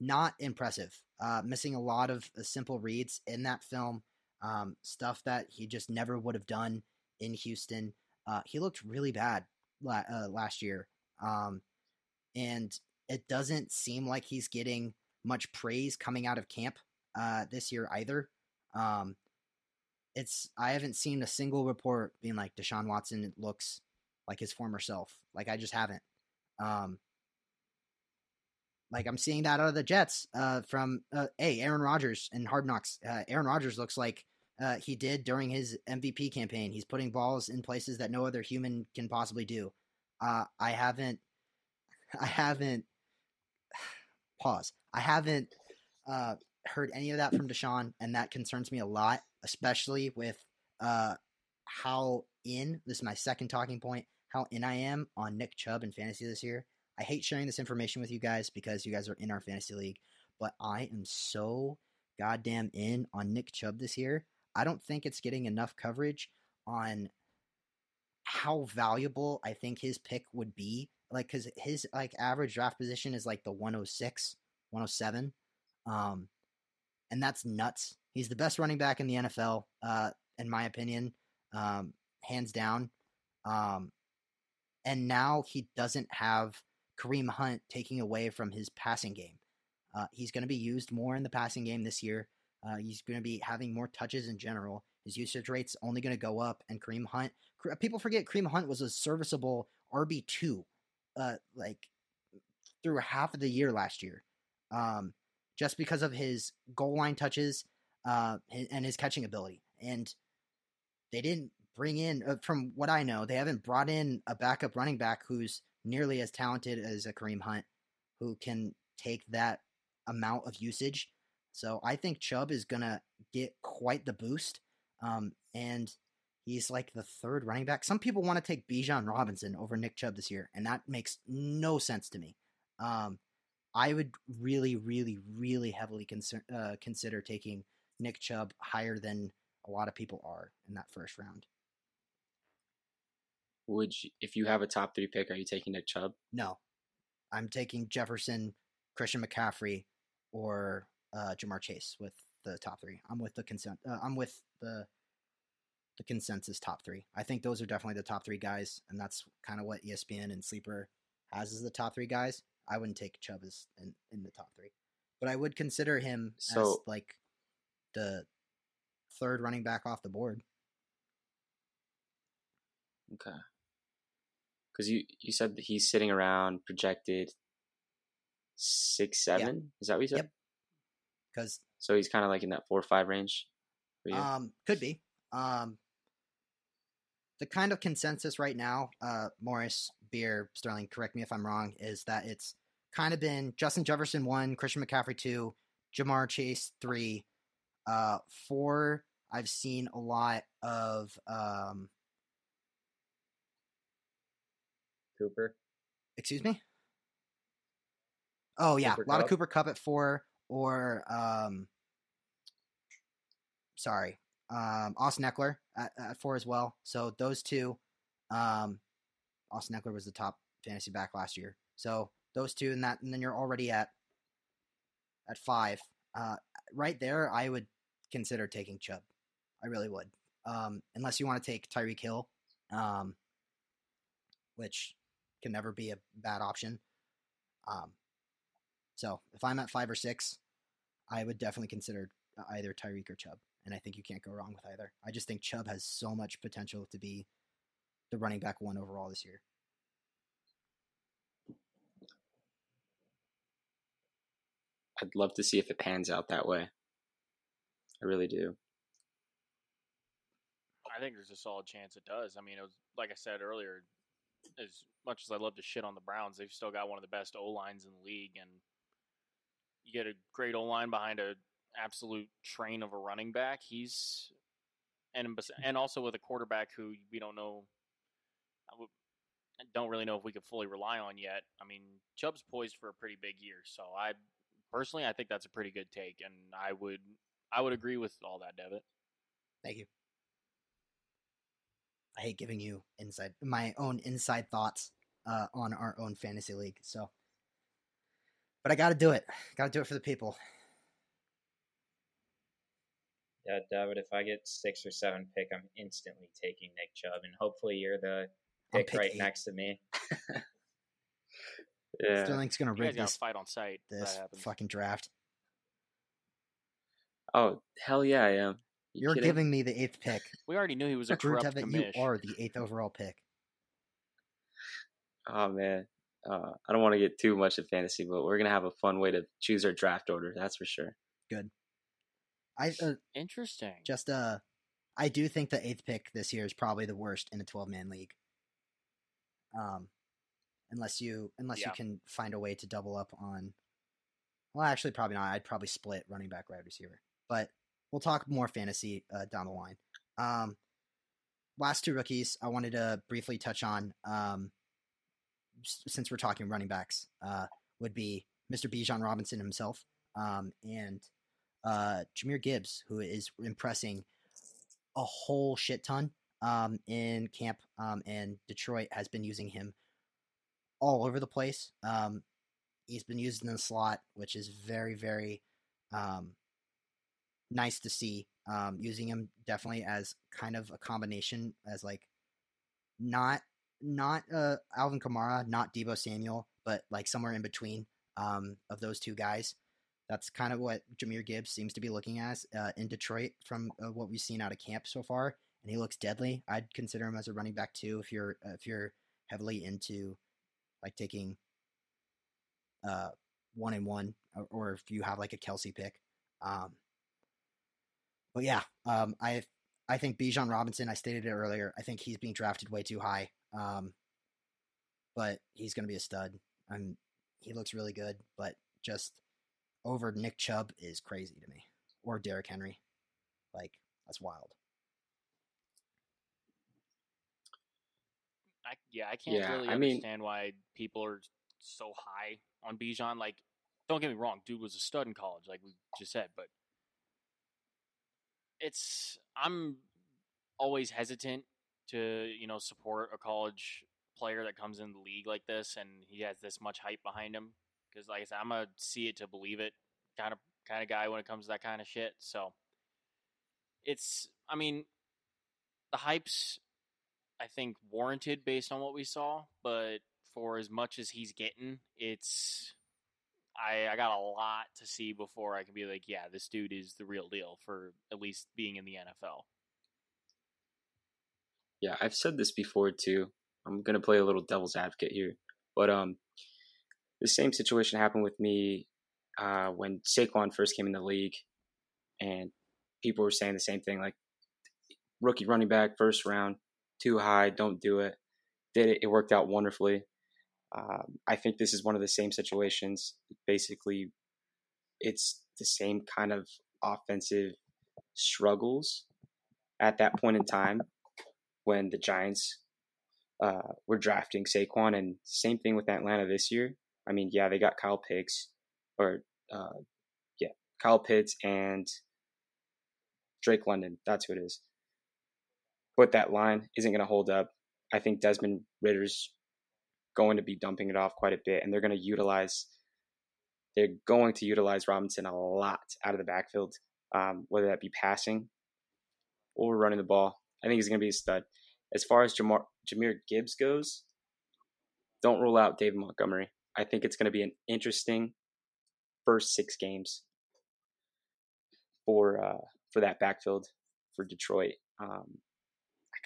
not impressive. Uh, missing a lot of uh, simple reads in that film, um, stuff that he just never would have done in Houston. Uh, he looked really bad la- uh, last year, um, and it doesn't seem like he's getting much praise coming out of camp uh, this year either. Um, it's I haven't seen a single report being like Deshaun Watson looks like his former self. Like I just haven't. Um, like I'm seeing that out of the Jets uh, from uh, hey Aaron Rodgers and Hard Knocks. Uh, Aaron Rodgers looks like uh, he did during his MVP campaign. He's putting balls in places that no other human can possibly do. Uh, I haven't, I haven't, Pause. I haven't uh, heard any of that from Deshaun, and that concerns me a lot, especially with uh, how in this is my second talking point. How in I am on Nick Chubb in fantasy this year. I hate sharing this information with you guys because you guys are in our fantasy league, but I am so goddamn in on Nick Chubb this year. I don't think it's getting enough coverage on how valuable I think his pick would be. Like, because his like average draft position is like the 106, 107. Um, and that's nuts. He's the best running back in the NFL, uh, in my opinion, um, hands down. Um, and now he doesn't have Kareem Hunt taking away from his passing game. Uh, he's going to be used more in the passing game this year. Uh, he's going to be having more touches in general. His usage rate's only going to go up. And Kareem Hunt, people forget Kareem Hunt was a serviceable RB two, uh, like through half of the year last year, um, just because of his goal line touches uh, and his catching ability. And they didn't bring in, uh, from what I know, they haven't brought in a backup running back who's nearly as talented as a Kareem Hunt, who can take that amount of usage. So I think Chubb is gonna get quite the boost. Um, and he's like the third running back. Some people want to take Bijan Robinson over Nick Chubb this year, and that makes no sense to me. Um, I would really, really, really heavily consider, uh, consider taking Nick Chubb higher than a lot of people are in that first round. Would you, if you have a top three pick, are you taking Nick Chubb? No, I'm taking Jefferson, Christian McCaffrey, or uh, Ja'Marr Chase with the top three. I'm with the consent. Uh, I'm with the the consensus top three. I think those are definitely the top three guys, and that's kind of what ESPN and Sleeper has as the top three guys. I wouldn't take Chubb as in, in the top three, but I would consider him so, as like the third running back off the board. Okay. Because you you said that he's sitting around projected six seven. Yeah. Is that what you said? Yep. Because so he's kind of like in that four or five range. Um, could be. Um, the kind of consensus right now, uh, Morris, Beer, Sterling, correct me if I'm wrong, is that it's kind of been Justin Jefferson one, Christian McCaffrey two, Ja'Marr Chase three, uh, four. I've seen a lot of um, Cooper. Excuse me. Oh yeah, Cooper a lot Kupp. of Cooper Kupp at four, or um, sorry, um, Austin Ekeler at, at four as well. So those two, um, Austin Ekeler was the top fantasy back last year. So those two and that, and then you're already at at five. Uh, right there, I would consider taking Chubb. I really would. Um, unless you want to take Tyreek Hill, um, which can never be a bad option. Um, so if I'm at five or six, I would definitely consider either Tyreek or Chubb, and I think you can't go wrong with either. I just think Chubb has so much potential to be the running back one overall this year. I'd love to see if it pans out that way. I really do. I think there's a solid chance it does. I mean, it was like I said earlier. As much as I love to shit on the Browns, they've still got one of the best O lines in the league, and you get a great O line behind a absolute train of a running back. He's and and also with a quarterback who we don't know, don't really know if we could fully rely on yet. I mean, Chubb's poised for a pretty big year, so I personally I think that's a pretty good take, and I would I would agree with all that, Devitt. Thank you. I hate giving you inside my own inside thoughts uh, on our own fantasy league. So, but I got to do it. Got to do it for the people. Yeah, David. If I get six or seven pick, I'm instantly taking Nick Chubb, and hopefully you're the pick, pick right eight. next to me. yeah, Sterling's gonna rig this fight on site. This fucking draft. Oh hell yeah, I am. You are giving me the eighth pick. We already knew he was a corrupt Devitt, You are the eighth overall pick. Oh man, uh, I don't want to get too much of fantasy, but we're gonna have a fun way to choose our draft order. That's for sure. Good. I uh, interesting. Just uh, I do think the eighth pick this year is probably the worst in a twelve man league. Um, unless you unless yeah. you can find a way to double up on well, actually, probably not. I'd probably split running back, wide receiver. But we'll talk more fantasy uh, down the line. Um, last two rookies I wanted to briefly touch on, um, since we're talking running backs, uh, would be Mr. Bijan Robinson himself um, and uh, Jahmyr Gibbs, who is impressing a whole shit ton um, in camp, um, and Detroit has been using him all over the place. Um, he's been used in the slot, which is very, very um, nice to see. Um, using him definitely as kind of a combination, as like not not uh, Alvin Kamara, not Deebo Samuel, but like somewhere in between um, of those two guys. That's kind of what Jahmyr Gibbs seems to be looking as uh, in Detroit from uh, what we've seen out of camp so far, and he looks deadly. I'd consider him as a running back too if you're if you're heavily into like taking uh one and one, or, or if you have like a Kelce pick. Um, but yeah, um, I I think Bijan Robinson. I stated it earlier. I think he's being drafted way too high. Um, but he's going to be a stud. And he looks really good. But just over Nick Chubb is crazy to me, or Derrick Henry. Like that's wild. I, yeah, I can't Yeah, really I mean- understand why people are so high on Bijan. Like, don't get me wrong, dude was a stud in college, like we just said, but it's I'm always hesitant to you know support a college player that comes in the league like this and he has this much hype behind him because like I said, I'm a see it to believe it kind of kind of guy when it comes to that kind of shit. So it's I mean the hype's I think warranted based on what we saw, but for as much as he's getting, it's I I got a lot to see before I can be like, yeah, this dude is the real deal for at least being in the NFL. Yeah, I've said this before too. I'm gonna play a little devil's advocate here, but um, the same situation happened with me uh, when Saquon first came in the league, and people were saying the same thing, like rookie running back, first round, too high, don't do it. Did it? It worked out wonderfully. Um, I think this is one of the same situations. Basically, it's the same kind of offensive struggles at that point in time when the Giants uh, were drafting Saquon, and same thing with Atlanta this year. I mean, yeah, they got Kyle Pitts, or uh, yeah, Kyle Pitts and Drake London. That's who it is. But that line isn't going to hold up. I think Desmond Ridder's going to be dumping it off quite a bit, and they're going to utilize. They're going to utilize Robinson a lot out of the backfield, um, whether that be passing or running the ball. I think he's going to be a stud. As far as Jamar, Jahmyr Gibbs goes, don't rule out David Montgomery. I think it's going to be an interesting first six games for uh, for that backfield for Detroit. Um,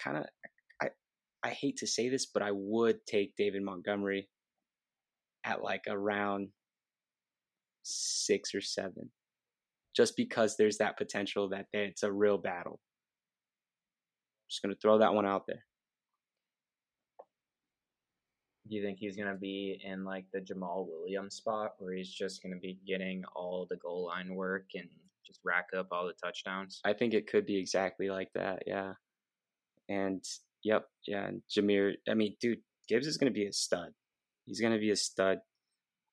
kind of I I hate to say this, but I would take David Montgomery at like around six or seven, just because there's that potential that it's a real battle. I'm Just gonna throw that one out there. Do you think he's gonna be in like the Jamaal Williams spot where he's just gonna be getting all the goal line work and just rack up all the touchdowns? I think it could be exactly like that. Yeah. And yep, yeah. And Jahmyr, I mean, dude, Gibbs is going to be a stud. He's going to be a stud,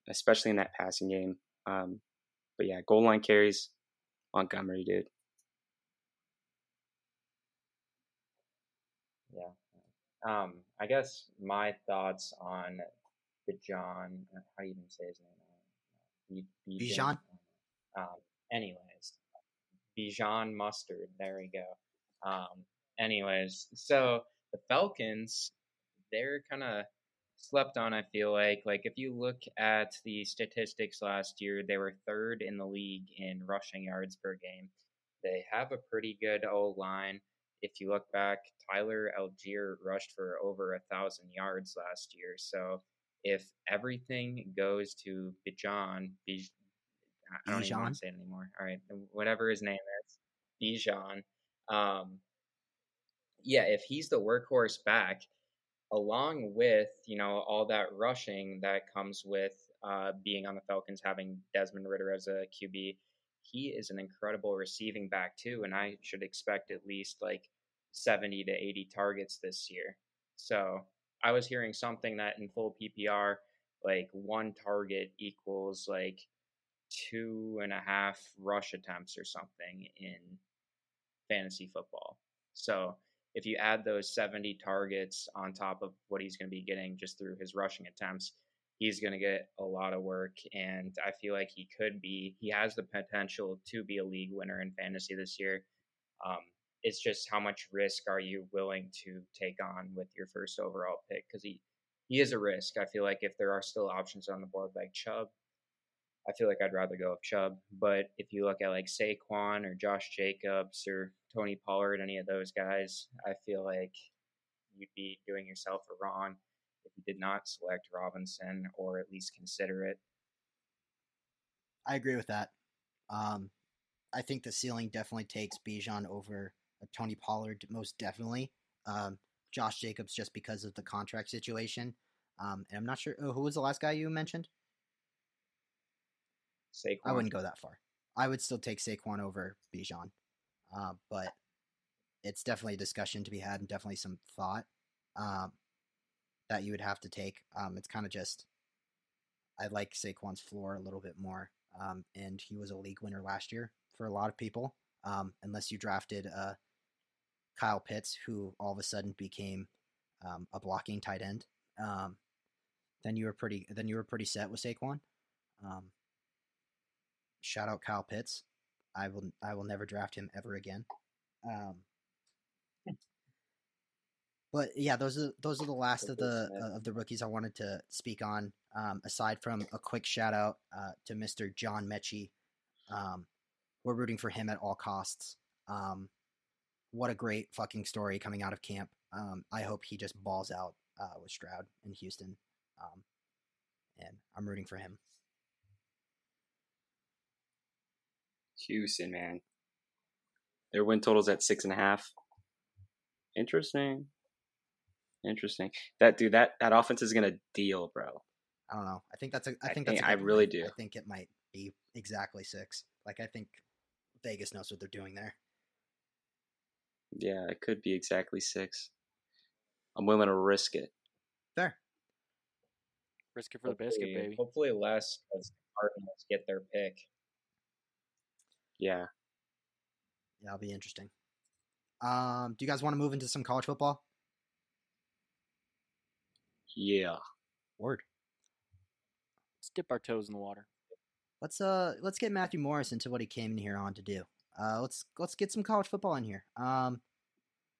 especially in that passing game. Um, but yeah, goal line carries, Montgomery, dude. Yeah. Um, I guess my thoughts on Bijan, How do you even say his name? Bijan? Um, anyways, Bijan Mustard. There we go. Um, anyways, so the Falcons, they're kind of slept on. I feel like, like if you look at the statistics last year, they were third in the league in rushing yards per game. They have a pretty good O line. If you look back, Tyler Allgeier rushed for over a thousand yards last year. So if everything goes to Bijan, Bij, I don't even want to say it anymore. All right, whatever his name is, Bijan. Um, yeah, if he's the workhorse back, along with you know all that rushing that comes with uh, being on the Falcons, having Desmond Ridder as a QB. He is an incredible receiving back too, and I should expect at least like 70 to 80 targets this year. So I was hearing something that in full PPR, like one target equals like two and a half rush attempts or something in fantasy football. So if you add those 70 targets on top of what he's going to be getting just through his rushing attempts, he's going to get a lot of work. And I feel like he could be, he has the potential to be a league winner in fantasy this year. Um, it's just how much risk are you willing to take on with your first overall pick? Because he, he is a risk. I feel like if there are still options on the board like Chubb, I feel like I'd rather go with Chubb. But if you look at like Saquon or Josh Jacobs or Tony Pollard, any of those guys, I feel like you'd be doing yourself a wrong if you did not select Robinson or at least consider it. I agree with that. Um, I think the ceiling definitely takes Bijan over Tony Pollard, most definitely. Um, Josh Jacobs, just because of the contract situation. Um, and I'm not sure oh, who was the last guy you mentioned. Saquon. I wouldn't go that far. I would still take Saquon over Bijan, uh, but it's definitely a discussion to be had and definitely some thought um, that you would have to take. Um, it's kind of just I like Saquon's floor a little bit more, um, and he was a league winner last year for a lot of people. Um, unless you drafted uh, Kyle Pitts, who all of a sudden became um, a blocking tight end, um, then you were pretty then you were pretty set with Saquon. Um, shout out Kyle Pitts. I will I will never draft him ever again. Um, but yeah, those are those are the last of the uh, of the rookies I wanted to speak on. Um, aside from a quick shout out uh, to Mr. John Metchie, um, we're rooting for him at all costs. Um, what a great fucking story coming out of camp. Um, I hope he just balls out uh, with Stroud in Houston, um, and I'm rooting for him. Houston, man. Their win totals at six and a half. Interesting. Interesting. That dude, that that offense is gonna deal, bro. I don't know. I think that's a. I I think think- that's. a I really line. do. I think it might be exactly six. Like I think Vegas knows what they're doing there. Yeah, it could be exactly six. I'm willing to risk it. There. Risk it for the biscuit, Hopefully- baby. Hopefully less because the Cardinals get their pick. Yeah. Yeah, it'll be interesting. Um, do you guys want to move into some college football? Yeah. Word. Let's dip our toes in the water. Let's uh let's get Matthew Morris into what he came in here on to do. Uh let's let's get some college football in here. Um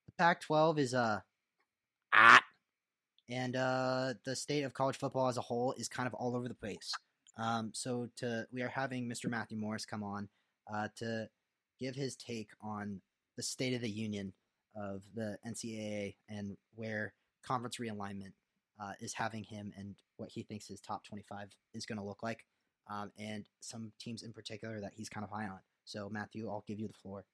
the Pac-12 is uh ah, and uh the state of college football as a whole is kind of all over the place. Um so to we are having Mr. Matthew Morris come on uh to give his take on the state of the union of the NCAA and where conference realignment uh, is having him and what he thinks his top 25 is going to look like um, and some teams in particular that he's kind of high on. So, Matthew, I'll give you the floor.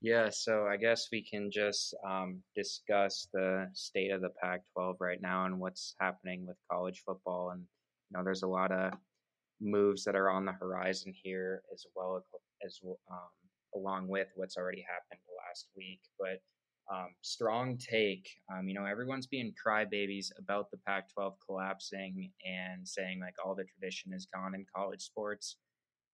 Yeah, so I guess we can just um, discuss the state of the Pac-12 right now and what's happening with college football. And you know, there's a lot of moves that are on the horizon here, as well as um, along with what's already happened last week. But um, strong take. Um, you know, everyone's being crybabies about the Pac-12 collapsing and saying like all the tradition is gone in college sports.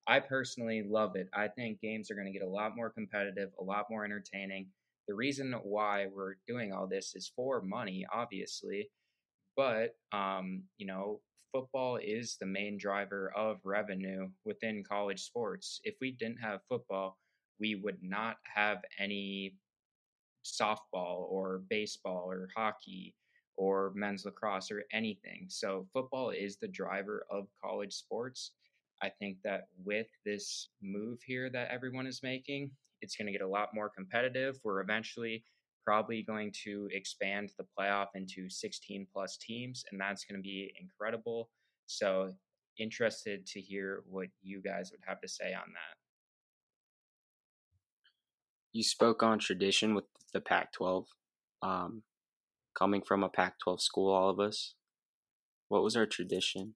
I personally love it. I think games are going to get a lot more competitive, a lot more entertaining. The reason why we're doing all this is for money, obviously, but um, you know, football is the main driver of revenue within college sports. If we didn't have football, we would not have any softball or baseball or hockey or men's lacrosse or anything. So football is the driver of college sports. I think that with this move here that everyone is making, it's going to get a lot more competitive. We're eventually probably going to expand the playoff into 16 plus teams, and that's going to be incredible. So, interested to hear what you guys would have to say on that. You spoke on tradition with the Pac 12. Um, coming from a Pac 12 school, all of us, What was our tradition?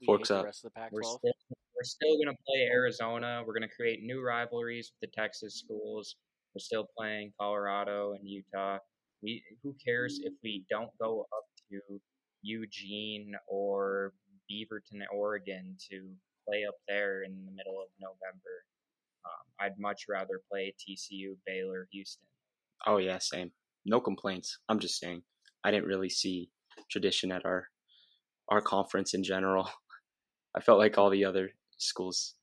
We Forks hate the up. rest of the We're Pac-12. still we're still gonna play Arizona. We're gonna create new rivalries with the Texas schools. We're still playing Colorado and Utah. We who cares if we don't go up to Eugene or Beaverton, Oregon to play up there in the middle of November. Um, I'd much rather play TCU, Baylor, Houston. Oh yeah, same. No complaints. I'm just saying. I didn't really see tradition at our our conference in general. I felt like all the other schools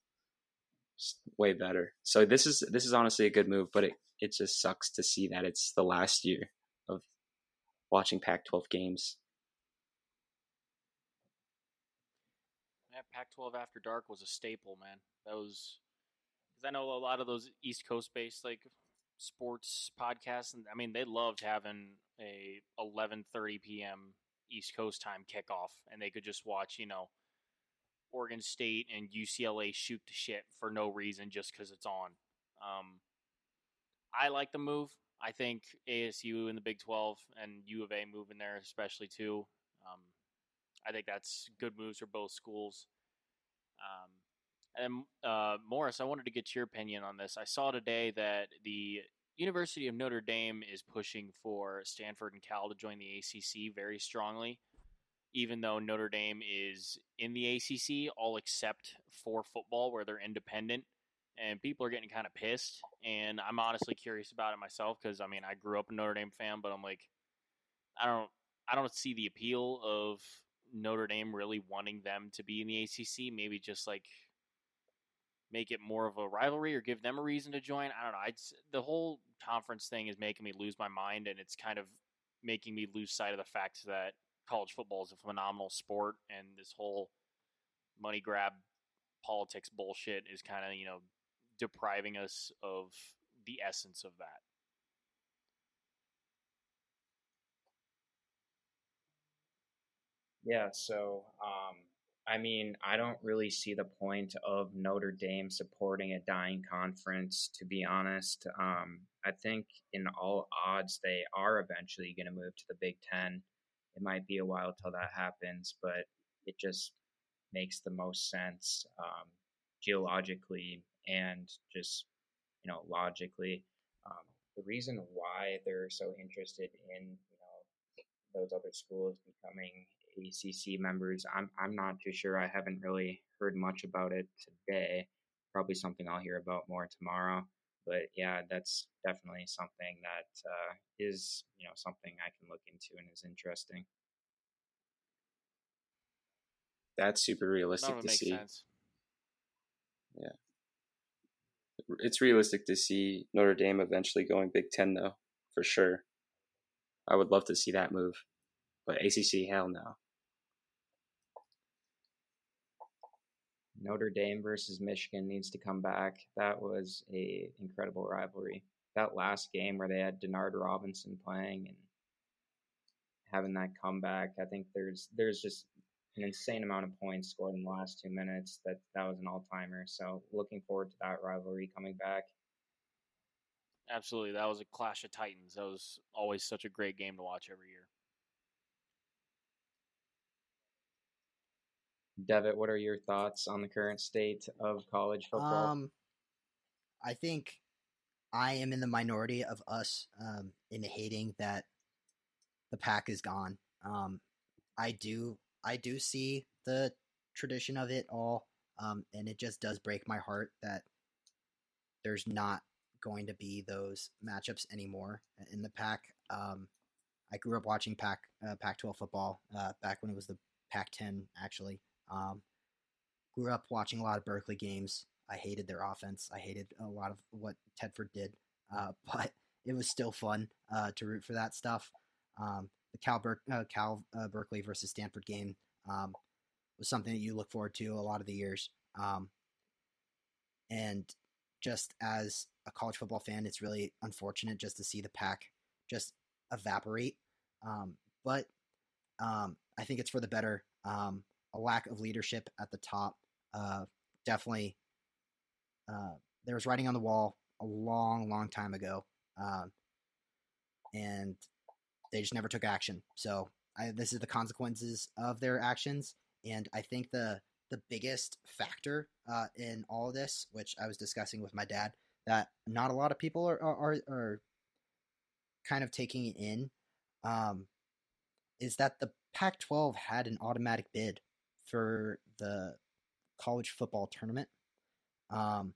way better. So this is this is honestly a good move, but it it just sucks to see that it's the last year of watching Pac-12 games. Yeah, Pac-12 After Dark was a staple, man. That was because I know a lot of those East Coast based like sports podcasts, and I mean they loved having a 11:30 p.m. East Coast time kickoff, and they could just watch, you know, Oregon State and UCLA shoot the shit for no reason just because it's on. Um, I like the move. I think ASU in the Big 12 and U of A moving there, especially too. Um, I think that's good moves for both schools. Um, and uh, Morris, I wanted to get your opinion on this. I saw today that the University of Notre Dame is pushing for Stanford and Cal to join the ACC very strongly, even though Notre Dame is in the ACC, all except for football, where they're independent. And people are getting kind of pissed. And I'm honestly curious about it myself because, I mean, I grew up a Notre Dame fan, but I'm like, I don't, I don't see the appeal of Notre Dame really wanting them to be in the ACC. Maybe just like make it more of a rivalry or give them a reason to join. I don't know. I'd, the whole conference thing is making me lose my mind, and it's kind of making me lose sight of the fact that college football is a phenomenal sport, and this whole money grab politics bullshit is kind of you know depriving us of the essence of that. Yeah, so um, I mean, I don't really see the point of Notre Dame supporting a dying conference, to be honest. Um, I think in all odds, they are eventually going to move to the Big Ten. It might be a while till that happens, but it just makes the most sense um, geologically and just you know logically. Um, the reason why they're so interested in you know those other schools becoming ACC members. I'm I'm not too sure. I haven't really heard much about it today. Probably something I'll hear about more tomorrow. But yeah, that's definitely something that uh, is you know something I can look into and is interesting. That's super realistic to see. sense. It's realistic to see Notre Dame eventually going Big Ten, though, for sure. I would love to see that move, but ACC, hell no. Notre Dame versus Michigan needs to come back. That was a incredible rivalry. That last game where they had Denard Robinson playing and having that comeback, I think there's there's just an insane amount of points scored in the last two minutes. That that was an all timer. So looking forward to that rivalry coming back. Absolutely, that was a clash of titans. That was always such a great game to watch every year. Devitt, what are your thoughts on the current state of college football? Um, I think I am in the minority of us um, in hating that the pack is gone. Um, I do, I do see the tradition of it all, um, and it just does break my heart that there's not going to be those matchups anymore in the pack. Um, I grew up watching Pac uh, Pac-12 football uh, back when it was the Pac-10 actually. Um, grew up watching a lot of Berkeley games. I hated their offense. I hated a lot of what Tedford did, uh, but it was still fun uh, to root for that stuff. Um, the Cal, Ber- uh, Cal uh, Berkeley versus Stanford game um, was something that you look forward to a lot of the years. Um, and just as a college football fan, it's really unfortunate just to see the pack just evaporate. Um, but um, I think it's for the better. A lack of leadership at the top uh, definitely. Uh, there was writing on the wall a long, long time ago, um, and they just never took action. So I, this is the consequences of their actions, and I think the the biggest factor uh, in all this, which I was discussing with my dad, that not a lot of people are are, are kind of taking it in, um, is that the Pac-12 had an automatic bid for the college football tournament. Um,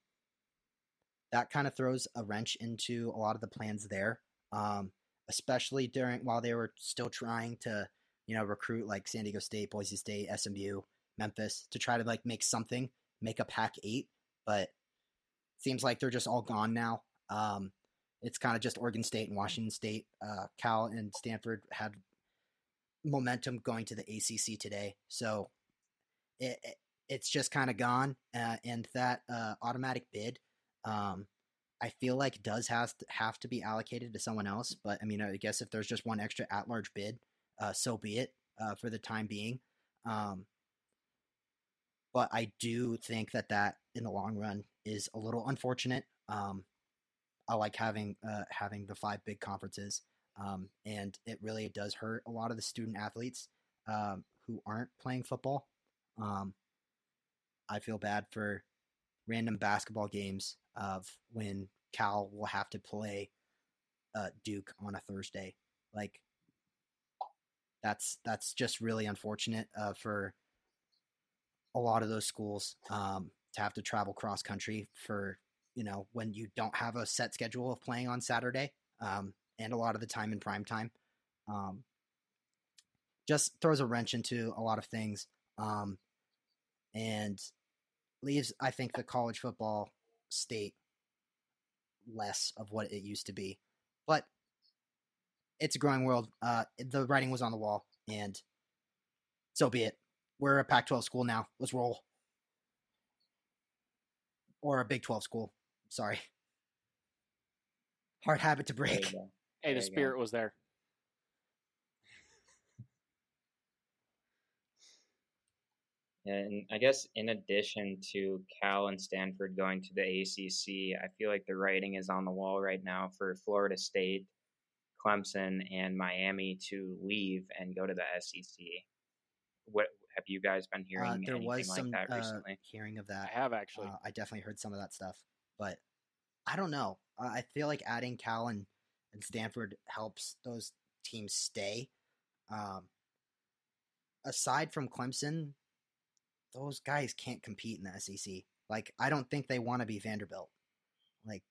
that kind of throws a wrench into a lot of the plans there, um, especially during while they were still trying to, you know, recruit like San Diego State, Boise State, SMU, Memphis to try to like make something, make a Pac eight, but seems like they're just all gone now. Um, it's kind of just Oregon State and Washington State. Uh, Cal and Stanford had momentum going to the ACC today, so it, it it's just kind of gone. Uh, and that uh, automatic bid, um, I feel like does has to have to be allocated to someone else. But I mean, I guess if there's just one extra at large bid, uh, so be it uh, for the time being. Um, but I do think that that in the long run is a little unfortunate. Um, I like having uh, having the five big conferences, um, and it really does hurt a lot of the student athletes um, who aren't playing football. Um, I feel bad for random basketball games of when Cal will have to play uh, Duke on a Thursday. Like that's that's just really unfortunate uh, for a lot of those schools um, to have to travel cross country for you know when you don't have a set schedule of playing on Saturday um, and a lot of the time in prime time. Um, just throws a wrench into a lot of things um, and leaves I think the college football state less of what it used to be. But it's a growing world. Uh, the writing was on the wall, and so be it. We're a Pac 12 school now. Let's roll. Or a Big 12 school. Sorry. Hard habit to break. Hey, the you go. spirit was there. And I guess in addition to Cal and Stanford going to the ACC, I feel like the writing is on the wall right now for Florida State, Clemson, and Miami to leave and go to the SEC. What have you guys been hearing Uh, there anything was like some that uh, hearing of that. I have actually. Uh, I definitely heard some of that stuff, but I don't know. Uh, I feel like adding Cal and, and Stanford helps those teams stay. Um, aside from Clemson, those guys can't compete in the SEC. Like, I don't think they want to be Vanderbilt. Like,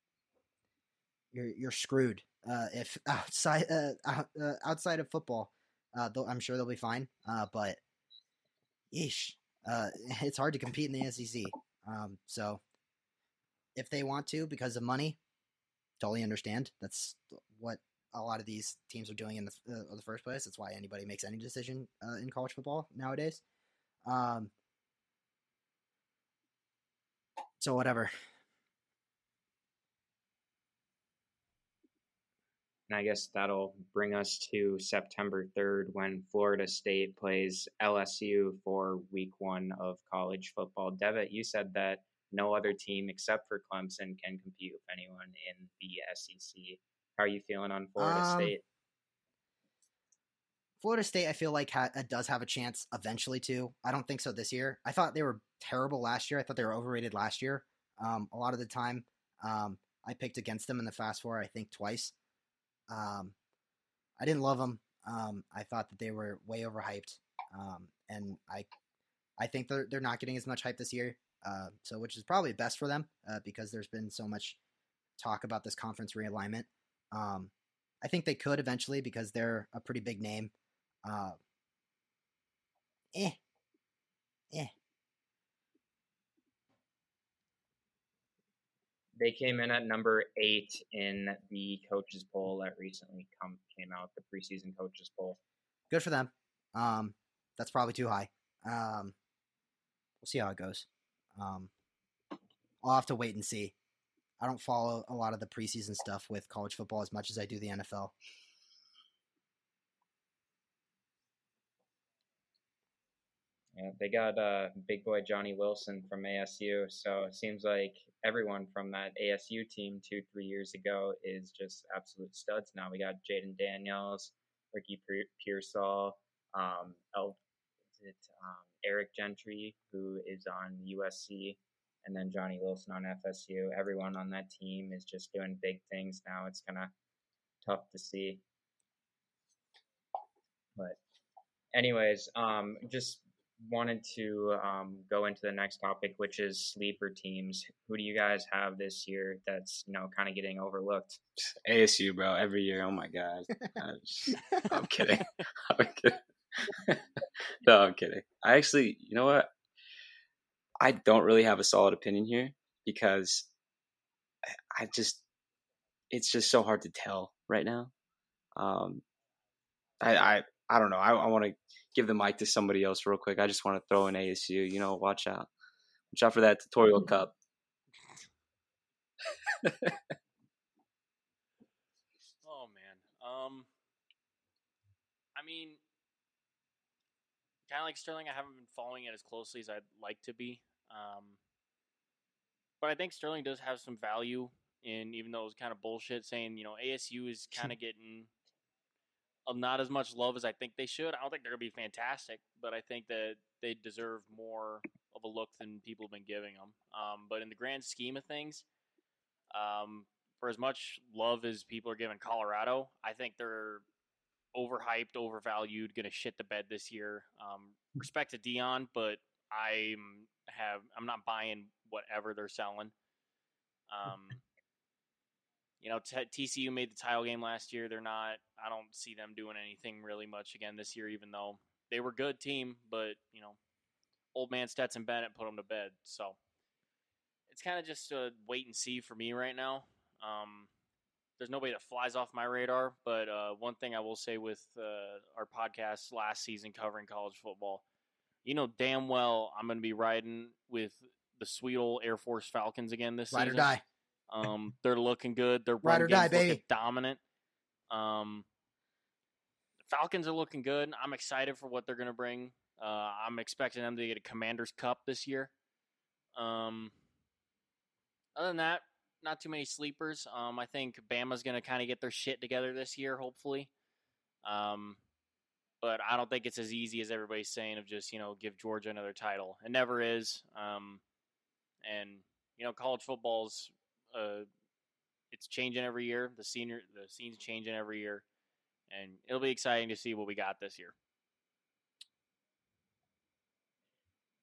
you're you're screwed. Uh, if outside uh, uh, outside of football, uh, I'm sure they'll be fine. Uh, but yeesh, uh, it's hard to compete in the SEC. Um, so if they want to because of money, totally understand. That's what a lot of these teams are doing in the, the first place. That's why anybody makes any decision in college football nowadays. Um, so whatever. And I guess that'll bring us to September 3rd when Florida State plays LSU for week one of college football. Devitt, you said that no other team except for Clemson can compete with anyone in the SEC. How are you feeling on Florida Um, State? Florida State, I feel like ha- uh, does have a chance eventually to. I don't think so this year. I thought they were terrible last year. I thought they were overrated last year. Um, a lot of the time, um, I picked against them in the Fast Four. I think twice. Um, I didn't love them. Um, I thought that they were way overhyped, um, and I, I think they're they're not getting as much hype this year. Uh, so which is probably best for them uh, because there's been so much talk about this conference realignment. Um, I think they could eventually because they're a pretty big name. Uh, eh, eh. They came in at number eight in the coaches poll that recently come came out, the preseason coaches poll. Good for them. Um, that's probably too high. Um, we'll see how it goes. Um, I'll have to wait and see. I don't follow a lot of the preseason stuff with college football as much as I do the NFL. Yeah, they got uh, big boy Johnny Wilson from ASU. So it seems like everyone from that ASU team two, three years ago is just absolute studs now. We got Jayden Daniels, Ricky Pe- Pearsall, um, El, it um, Eric Gentry, who is on USC, and then Johnny Wilson on FSU. Everyone on that team is just doing big things now. It's kind of tough to see. But, anyways, um, just wanted to um, go into the next topic, which is sleeper teams. Who do you guys have this year that's you know kind of getting overlooked? ASU, bro, every year. Oh my god. I'm, just- I'm kidding. I'm kidding. no, I'm kidding. I actually, you know what? I don't really have a solid opinion here because I- I just, it's just so hard to tell right now. Um, I, I, I don't know. I, I want to give the mic to somebody else real quick. I just want to throw in ASU. You know, watch out, watch out for that Territorial Cup. Oh man. Um I mean kind of like Sterling, I haven't been following it as closely as I'd like to be. Um but I think Sterling does have some value in even though it was kind of bullshit saying, you know, ASU is kind of getting not as much love as I think they should. I don't think they're going to be fantastic, but I think that they deserve more of a look than people have been giving them. Um, but in the grand scheme of things, um, for as much love as people are giving Colorado, I think they're overhyped, overvalued, going to shit the bed this year. Um, respect to Deion, but I'm have I'm not buying whatever they're selling. Um, you know, t- TCU made the title game last year. They're not. I don't see them doing anything really much again this year, even though they were a good team. But you know, old man Stetson Bennett put them to bed. So it's kind of just a wait and see for me right now. Um, there's nobody that flies off my radar, but uh, one thing I will say with uh, our podcast last season covering college football, you know damn well I'm going to be riding with the sweet old Air Force Falcons again this Ride or season. die. Um, they're looking good. They're run die, looking dominant. Um, the Falcons are looking good. I'm excited for what they're going to bring. Uh, I'm expecting them to get a Commanders Cup this year. Um, other than that, not too many sleepers. Um, I think Bama's going to kind of get their shit together this year, hopefully. Um, but I don't think it's as easy as everybody's saying of just you know give Georgia another title. It never is. Um, and you know college football's uh, it's changing every year. The senior the scene's changing every year, and it'll be exciting to see what we got this year.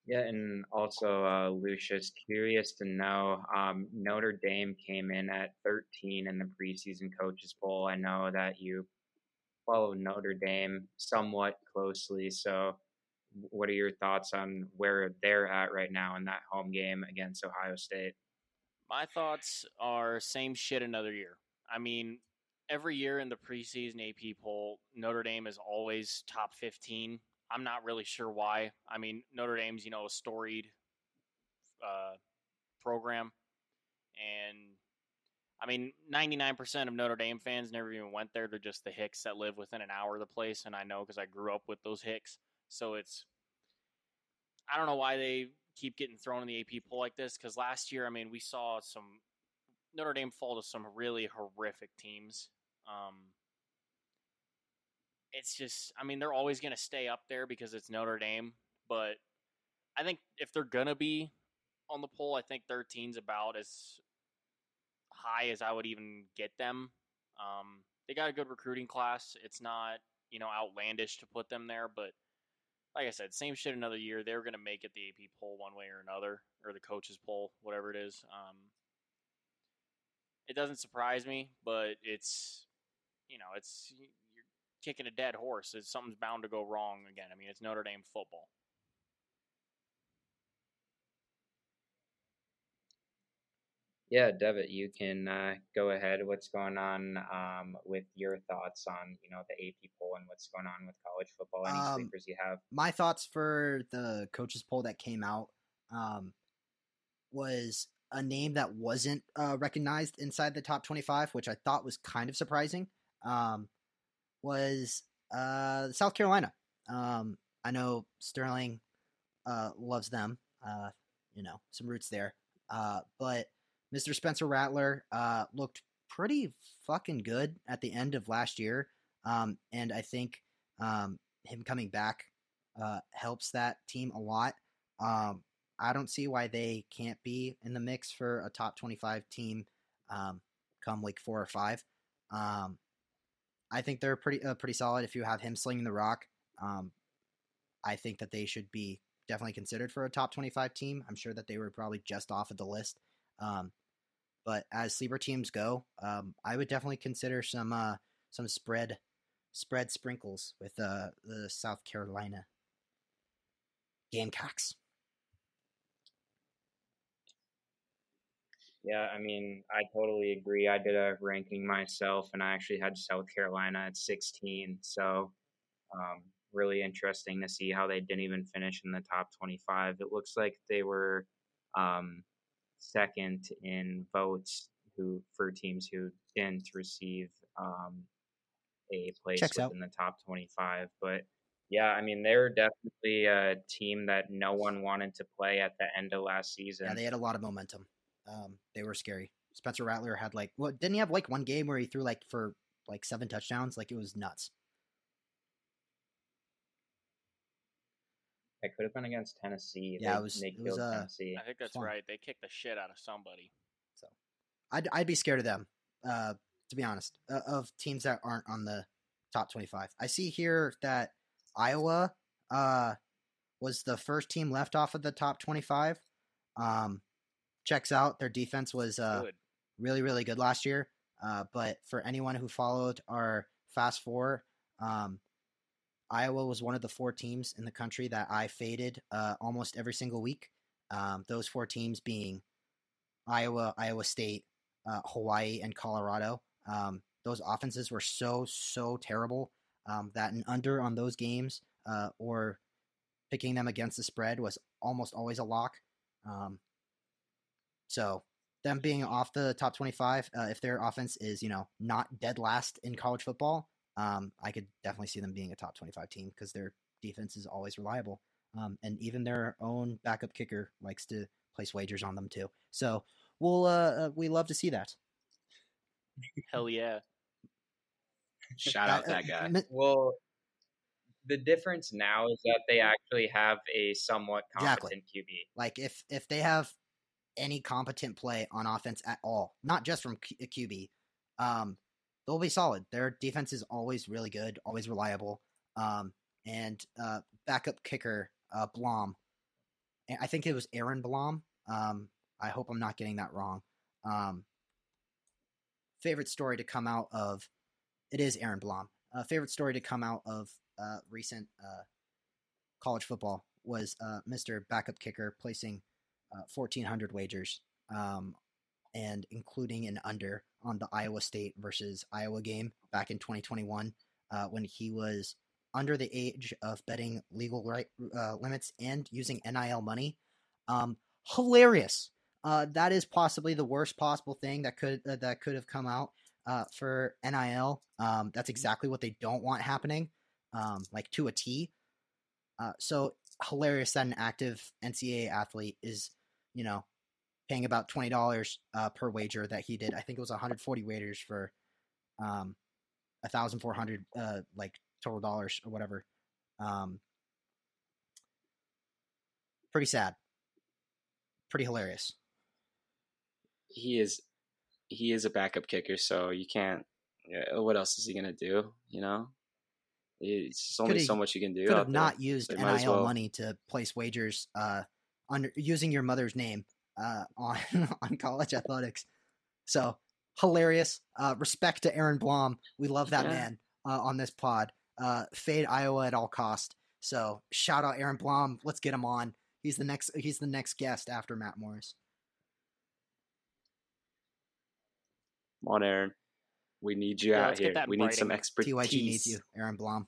Yeah, and also, uh, Lucius, curious to know, um, Notre Dame came in at 13 in the preseason coaches poll. I know that you follow Notre Dame somewhat closely, so what are your thoughts on where they're at right now in that home game against Ohio State? My thoughts are same shit another year. I mean, every year in the preseason AP poll, Notre Dame is always top 15. I'm not really sure why. I mean, Notre Dame's, you know, a storied uh, program. And I mean, 99% of Notre Dame fans never even went there. They're just the Hicks that live within an hour of the place. And I know because I grew up with those Hicks. So it's, I don't know why they keep getting thrown in the AP poll like this. Because last year, I mean, we saw some Notre Dame fall to some really horrific teams. Um, it's just, I mean, they're always going to stay up there because it's Notre Dame. But I think if they're going to be on the poll, I think 13's about as high as I would even get them. Um, they got a good recruiting class. It's not, you know, outlandish to put them there, but like I said, same shit another year. They're going to make it the AP poll one way or another, or the coaches poll, whatever it is. Um, it doesn't surprise me, but it's, you know, it's you're kicking a dead horse. It's, something's bound to go wrong again. I mean, it's Notre Dame football. Yeah, Devitt, you can uh, go ahead. What's going on um, with your thoughts on you know the AP poll and what's going on with college football? Any Um, sleepers you have? my thoughts for the coaches poll that came out um, was a name that wasn't uh, recognized inside the top 25, which I thought was kind of surprising. Um, was uh, South Carolina. Um, I know Sterling uh, loves them. Uh, you know, some roots there. Uh, but Mr. Spencer Rattler uh, looked pretty fucking good at the end of last year. Um, and I think um, him coming back uh, helps that team a lot. Um, I don't see why they can't be in the mix for a top 25 team um, come week four or five. Um, I think they're pretty uh, pretty solid if you have him slinging the rock. Um, I think that they should be definitely considered for a top 25 team. I'm sure that they were probably just off of the list. Um, but as sleeper teams go, um, I would definitely consider some uh, some spread spread sprinkles with uh, the South Carolina Gamecocks. Yeah, I mean, I totally agree. I did a ranking myself, and I actually had South Carolina at 16. So, um, really interesting to see how they didn't even finish in the top 25. It looks like they were um, second in votes who for teams who didn't receive um, a place Checks out. the top 25. But yeah, I mean, they're definitely a team that no one wanted to play at the end of last season. Yeah, they had a lot of momentum. Um, they were scary. Spencer Rattler had like, what? Didn't he have like one game where he threw like for like seven touchdowns? Like it was nuts. It could have been against Tennessee. Yeah, They- it was- They it was, killed uh, Tennessee. I think that's fun. right. They kicked the shit out of somebody. So, I'd I'd be scared of them. Uh, to be honest, uh, of teams that aren't on the top twenty-five. I see here that Iowa uh was the first team left off of the top twenty-five. Um, checks out. Their defense was uh Good. really really good last year. Uh, but for anyone who followed our fast four, um, Iowa was one of the four teams in the country that I faded uh, almost every single week. Um, those four teams being Iowa, Iowa State, uh, Hawaii, and Colorado. Um, those offenses were so so terrible um, that an under on those games uh, or picking them against the spread was almost always a lock. Um, so them being off the top 25, uh, if their offense is, you know, not dead last in college football, um, I could definitely see them being a top 25 team because their defense is always reliable. Um, and even their own backup kicker likes to place wagers on them too. So we'll, uh, uh, we love to see that. Hell yeah. Shout out Uh, uh, that guy. Well, the difference now is that they actually have a somewhat Exactly. competent QB. Like if if they have any competent play on offense at all, not just from Q- QB, um, they'll be solid. Their defense is always really good, always reliable. Um, and uh, backup kicker uh, Blom, I think it was Aaron Blom. Um, I hope I'm not getting that wrong. Um, favorite story to come out of it is Aaron Blom. Uh, favorite story to come out of uh, recent uh, college football was uh, Mr. Backup Kicker placing uh, 1,400 wagers um, and including an under on the Iowa State versus Iowa game back in 2021 uh, when he was under the age of betting legal right uh, limits and using NIL money. Um, hilarious. Uh, that is possibly the worst possible thing that could uh, that could have come out uh, for NIL. Um, that's exactly what they don't want happening, um, like to a T. Uh, so hilarious that an active NCAA athlete is, you know, paying about twenty dollars uh, per wager that he did. I think it was 140 wagers for um, a thousand four hundred uh, like total dollars or whatever. Um, pretty sad. Pretty hilarious. he is he is a backup kicker, so you can't. What else is he gonna do? You know, it's only so much you can do. Could have there. not used as NIL well. money to place wagers uh, under using your mother's name uh, on on college athletics. So hilarious. Uh, respect to Aaron Blom. We love that Yeah. man uh, on this pod. Uh, fade Iowa at all cost. So shout out Aaron Blom. Let's get him on. He's the next. He's the next guest after Matt Morris. Come on, Aaron. We need you Yeah, out let's here. We need some expertise. TYG needs you, Aaron Blom.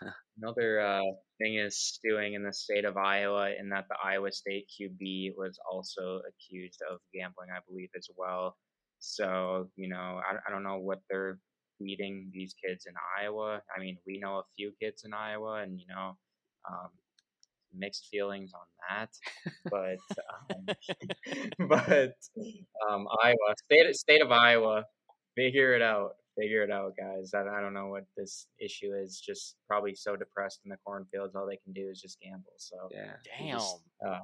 Another uh, thing is stewing in the state of Iowa, in that the Iowa State QB was also accused of gambling, I believe, as well. So, you know, I, I don't know what they're feeding these kids in Iowa. I mean, we know a few kids in Iowa, and, you know, um, mixed feelings on that. But, um, but um, Iowa, state, state of Iowa, figure it out. Figure it out, guys. I, I don't know what this issue is. Just probably so depressed in the cornfields, all they can do is just gamble. So Yeah. Damn. just, uh,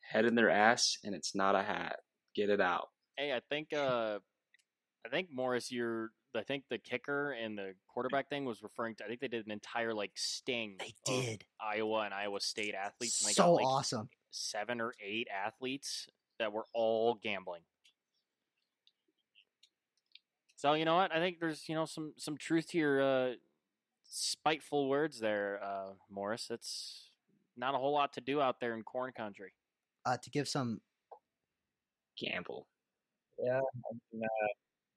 head in their ass, and it's not a hat. Get it out. Hey, I think uh, I think Morris, you're. I think the kicker and the quarterback thing was referring to. I think they did an entire like sting. They of did. Iowa and Iowa State athletes. And they So got like awesome. seven or eight athletes that were all gambling. So you know what? I think there's you know some some truth to your uh, spiteful words there, uh, Morris. It's not a whole lot to do out there in corn country. Uh, to give some Gamble. yeah, I mean, uh,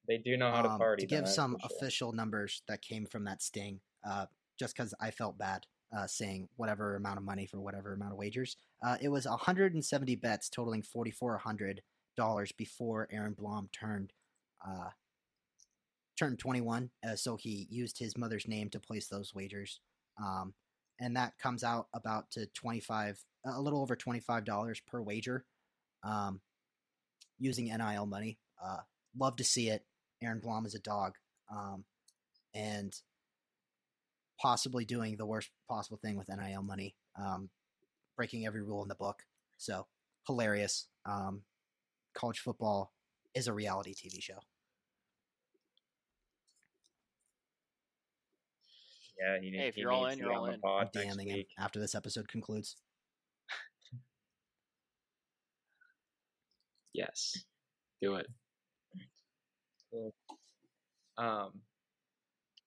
they do know how to um, party. to give some for sure. official numbers that came from that sting, uh, just because I felt bad uh, saying whatever amount of money for whatever amount of wagers. Uh, it was 170 bets totaling $4,400 before Aaron Blom turned uh, turned 21. Uh, so he used his mother's name to place those wagers, um, and that comes out about to 25, a little over $25 per wager, um, using NIL money. Uh, love to see it. Aaron Blom is a dog, um, and possibly doing the worst possible thing with NIL money, um, breaking every rule in the book. So hilarious. Um, college football is a reality TV show. Yeah, he, Hey, if he you're all in, you're all in. pod I'm next DMing him after this episode concludes. Yes. Do it. Um,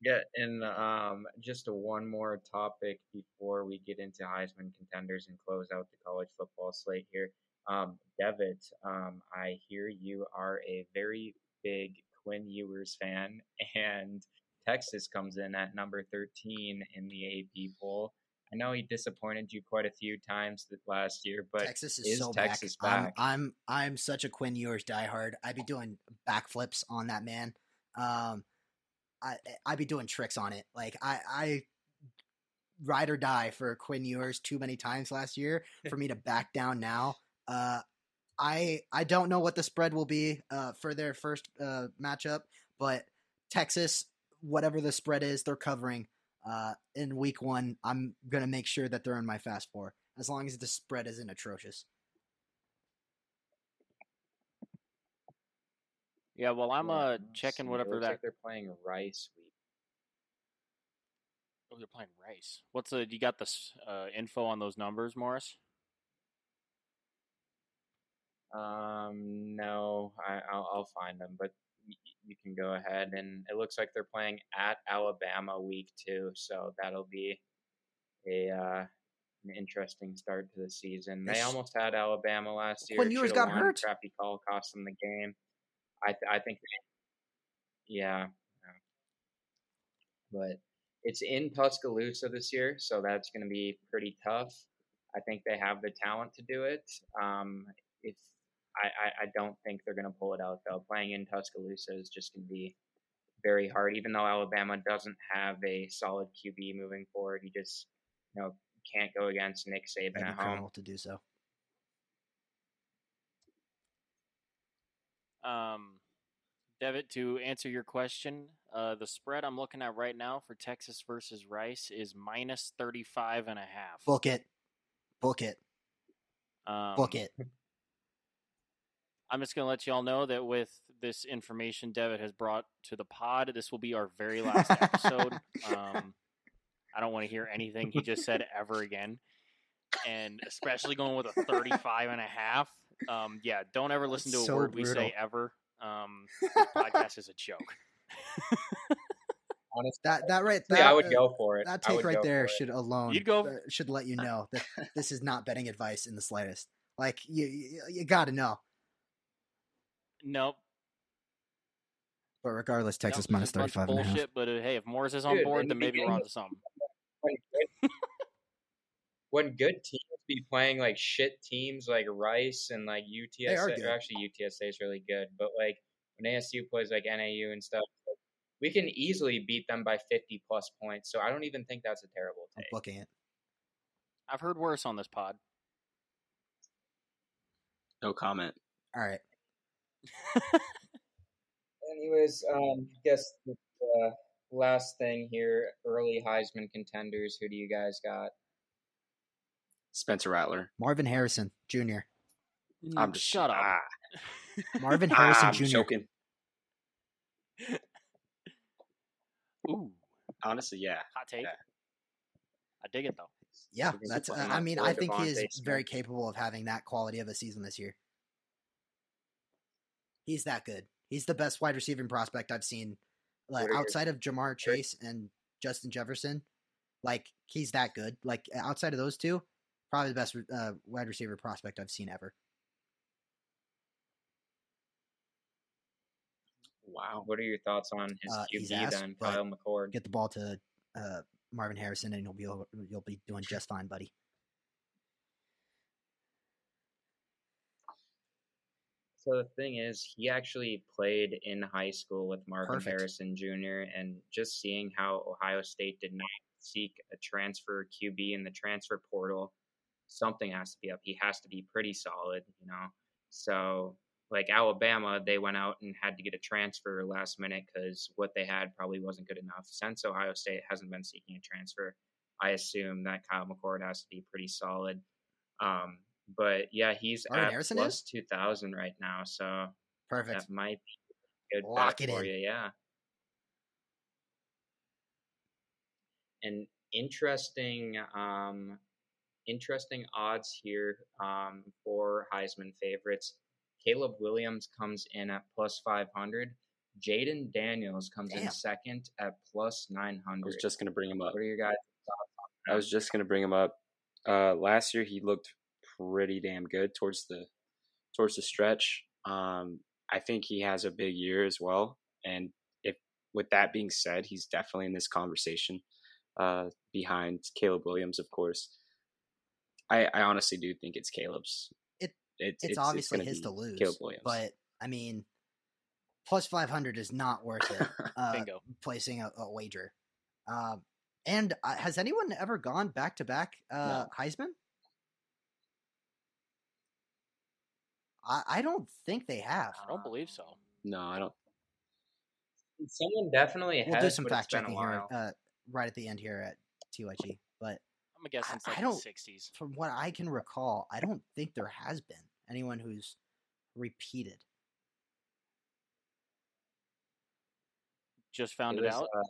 yeah, and um, just one more topic before we get into Heisman contenders and close out the college football slate here. Um, Devitt, um, I hear you are a very big Quinn Ewers fan, and Texas comes in at number 13 in the AP poll. I know he disappointed you quite a few times last year, but Texas is, is so Texas back. back? I'm, I'm I'm such a Quinn Ewers diehard. I'd be doing backflips on that man. Um, I I'd be doing tricks on it. Like I I ride or die for Quinn Ewers too many times last year for me to back down now. Uh, I I don't know what the spread will be uh, for their first uh, matchup, but Texas, whatever the spread is, they're covering. Uh, in week one, I'm gonna make sure that they're in my fast four as long as the spread isn't atrocious. Yeah, well, I'm uh checking see, it whatever looks that. like they're playing Rice week. Oh, they're playing Rice. What's the? You got the uh, info on those numbers, Morris? Um, no, I, I'll, I'll find them, but y- you can go ahead. And it looks like they're playing at Alabama week two, so that'll be a uh, an interesting start to the season. They almost had Alabama last year. When Shoulda got hurt. Crappy call cost them the game. I th- I think, they, yeah, yeah. but it's in Tuscaloosa this year, so that's going to be pretty tough. I think they have the talent to do it. Um, if I, I, I don't think they're going to pull it out though. Playing in Tuscaloosa is just going to be very hard. Even though Alabama doesn't have a solid QB moving forward, you just you know can't go against Nick Saban at home. to do so. Um, Devitt, to answer your question, uh, the spread I'm looking at right now for Texas versus Rice is minus 35 and a half. Book it, book it, Um, book it. I'm just going to let you all know that with this information Devitt has brought to the pod, this will be our very last episode. um, I don't want to hear anything he just said ever again. And especially going with a 35 and a half. Um, yeah, don't ever listen to a So word we say ever. Um, this podcast is a joke. Honestly, That that right. That, yeah, I would uh, go for it. That take right there should alone You'd go- uh, should let you know that this is not betting advice in the slightest. Like you, you, you got to know. Nope. But regardless, Texas Nope, minus it's a bunch of 35 and a half. bullshit, But uh, hey, if Morris is on Dude, board, then maybe we're beginning- onto something. when good, when good teams be playing like shit teams like Rice and like UTSA, are or good. actually UTSA is really good, but like when ASU plays like NAU and stuff, like, we can easily beat them by 50 plus points. So I don't even think that's a terrible I'm take. booking it. I've heard worse on this pod. No comment. All right. Anyways, um, guess the uh, last thing here: early Heisman contenders. Who do you guys got? Spencer Rattler. Marvin Harrison Jr. I'm just shut up. Ah, Marvin ah, Harrison I'm Jr. joking. Ooh, Honestly, yeah. hot take. Yeah. I dig it though. Yeah, Super that's. Uh. I mean, I think he is very capable of having that quality of a season this year. He's that good. He's the best wide receiving prospect I've seen, like What are your- outside of Ja'Marr Chase and Justin Jefferson. Like he's that good. Like outside of those two, probably the best uh, wide receiver prospect I've seen ever. Wow. What are your thoughts on his Uh, QB then, Kyle McCord? Get the ball to uh, Marvin Harrison, and you'll be over- you'll be doing just fine, buddy. So the thing is, he actually played in high school with Marvin Perfect. Harrison Jr. and just seeing how Ohio State did not seek a transfer QB in the transfer portal, something has to be up. He has to be pretty solid, you know. So like Alabama, they went out and had to get a transfer last minute because what they had probably wasn't good enough. Since Ohio State hasn't been seeking a transfer, I assume that Kyle McCord has to be pretty solid. Um, but yeah, he's Marvin at Harrison plus is? two thousand right now, so Perfect. that might be a good Lock it for in. you. Yeah. And interesting, um, interesting odds here um, for Heisman favorites. Caleb Williams comes in at plus five hundred. Jayden Daniels comes in second at plus 900. I was just gonna bring him up. What are your guys' I was just gonna bring him up. Uh, last year he looked pretty damn good towards the towards the stretch. Um, I think he has a big year as well. And if with that being said, he's definitely in this conversation uh, behind Caleb Williams, of course. I, I honestly do think it's Caleb's. It- it's, It's, obviously gonna his to lose, Caleb Williams. but I mean, plus five hundred is not worth it. Uh, Bingo. placing a, a wager. Um, and uh, has anyone ever gone back to back uh Heisman? I, I don't think they have. I don't believe so. no, I don't. Someone definitely We'll has, do some fact checking here uh, right at the end here at TYG. But I'm gonna guess I- since like don't- the '60s. from what I can recall, I don't think there has been anyone who's repeated. Just found it it, was, out. uh,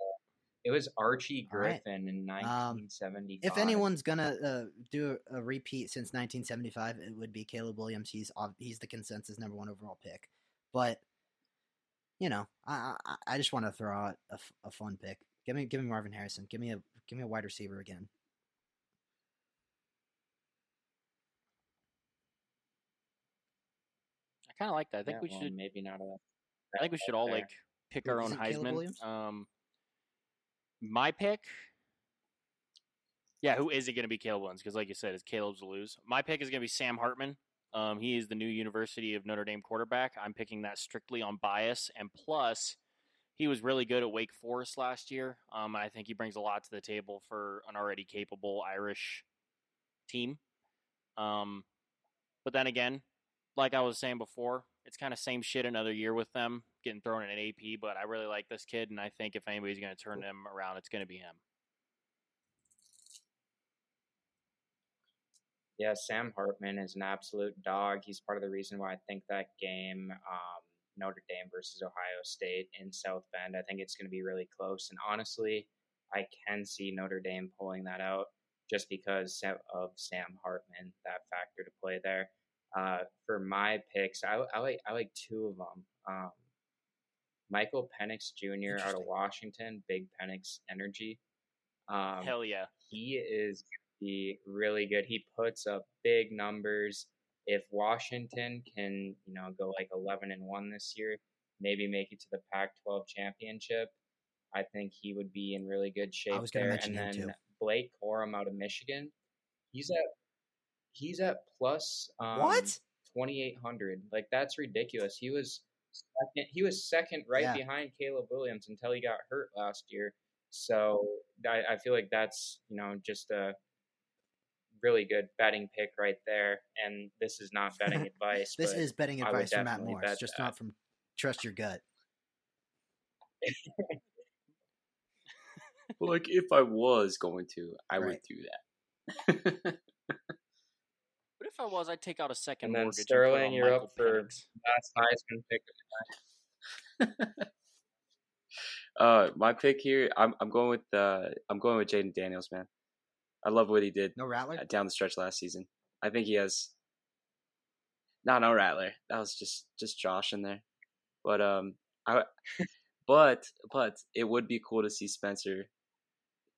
it was Archie All right. Griffin in Um, 1975. If anyone's gonna uh, do a repeat since 1975, it would be Caleb Williams. He's he's the consensus number one overall pick. But you know, I I, I just want to throw out a fun pick. Give me give me Marvin Harrison. Give me a give me a wide receiver again. I kind of like that. I think Yeah, we well, should. maybe not a. I think we should all there. like pick Who, our own isn't Caleb Heisman. Williams? Um, my pick. Yeah, who is it going to be? Caleb Williams, because like you said, it's Caleb's to lose. My pick is going to be Sam Hartman. Um, he is the new University of Notre Dame quarterback. I'm picking that strictly on bias, and plus, he was really good at Wake Forest last year. Um, I think he brings a lot to the table for an already capable Irish team. Um, but then again, like I was saying before, it's kind of same shit another year with them getting thrown in an AP. But I really like this kid, and I think if anybody's going to turn them around, it's going to be him. Yeah, Sam Hartman is an absolute dog. He's part of the reason why I think that game, um, Notre Dame versus Ohio State in South Bend, I think it's going to be really close. And honestly, I can see Notre Dame pulling that out just because of Sam Hartman, that factor to play there. Uh, for my picks, I, I like I like two of them. Um, Michael Penix Jr. out of Washington, big Penix energy. Um, Hell yeah. he is be really good. He puts up big numbers. If Washington can, you know, go like 11 and 1 this year, maybe make it to the Pac-12 championship, I think he would be in really good shape I was there. mention and then too. Blake Corum out of Michigan, he's at he's at plus um, What? 2800. Like that's ridiculous. He was second, he was second right Yeah. behind Caleb Williams until he got hurt last year. So I, I feel like that's you know just a really good betting pick right there. And this is not betting advice. This but is betting advice from Matt definitely Morris, just that. not from trust your gut. like if I was going to, I would do that. What if I was? I'd take out a second And then mortgage. Sterling, and put on you're up Michael for- Last Heisman pick of the night. uh, my pick here, I'm I'm going with uh, I'm going with Jayden Daniels, man. I love what he did No Rattler. uh, down the stretch last season. I think he has. No, no Rattler. That was just just Josh in there, but um, I, but but it would be cool to see Spencer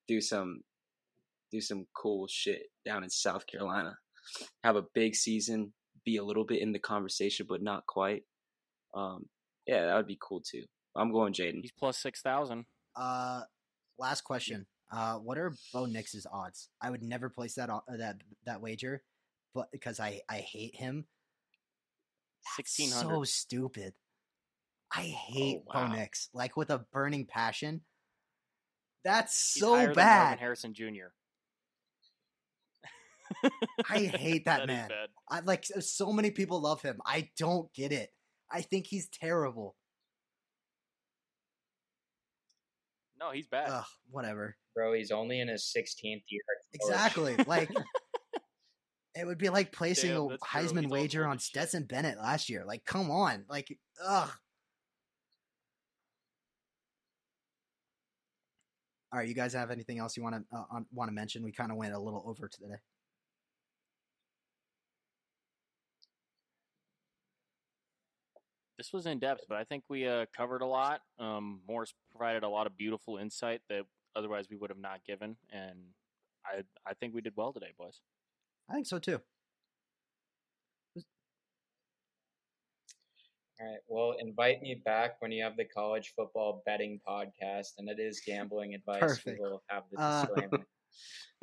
do some do some cool shit down in South Carolina. Have a big season, be a little bit in the conversation, but not quite. Um, yeah, that would be cool too. I'm going Jayden. He's plus six thousand. Uh, last question. Uh, what are Bo Nix's odds? I would never place that uh, that that wager, but because I I hate him. Sixteen hundred. So stupid. I hate wow. Bo Nix like with a burning passion. That's He's so higher than bad. Harrison Jr. I hate that man. I like so- so many people love him. I don't get it. I think he's terrible. No, he's bad. Ugh, whatever. Bro, he's only in his 16th year. Exactly. Like it would be like placing Damn, a. Heisman wager on as shit. Stetson Bennett last year. Like, come on. Like, ugh. All right, you guys have anything else you want to uh, want to mention? We kind of went a little over today. This was in depth, but I think we uh, covered a lot. Um, Morris provided a lot of beautiful insight that otherwise we would have not given, and I I think we did well today, boys. I think so too. All right. Well, invite me back when you have the college football betting podcast, and it is gambling advice. Perfect. We will have the Uh, disclaimer.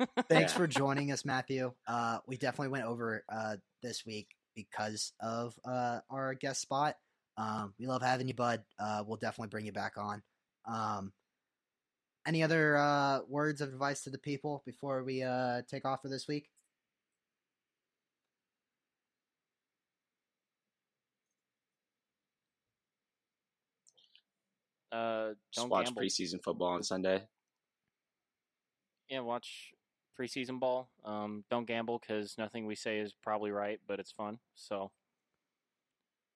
Thanks Yeah. for joining us, Matthew. Uh, we definitely went over uh, this week because of uh, our guest spot. Um, we love having you, bud. Uh, we'll definitely bring you back on. Um, any other uh, words of advice to the people before we uh, take off for this week? Uh, don't watch gamble. preseason football on Sunday. Yeah, watch preseason ball. Um, don't gamble because nothing we say is probably right, but it's fun. So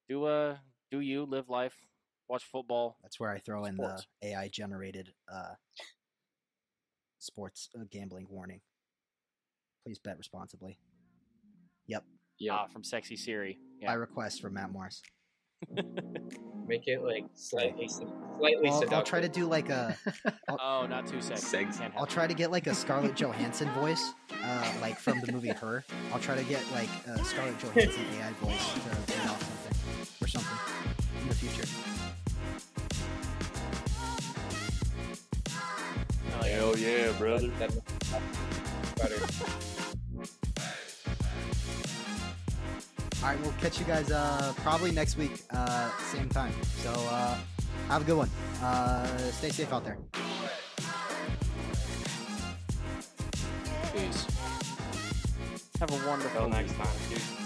do uh do you live life, watch football. That's where I throw in the AI generated uh, sports uh, gambling warning. Please bet responsibly. Yep, Yeah, Ah, from Sexy Siri. by request from Matt Morris. Make it like slightly, sed- slightly I'll, seductive. I'll try to do like a. Oh, not too sexy. Sex- I'll try to get like a Scarlett Johansson voice, uh, like from the movie Her. I'll try to get like a Scarlett Johansson AI voice to read off something or something in the future. Oh, yeah. yeah, brother. That- better. All right, we'll catch you guys uh, probably next week, uh, same time. So uh, have a good one. Uh, stay safe out there. Peace. Have a wonderful Until next time, dude.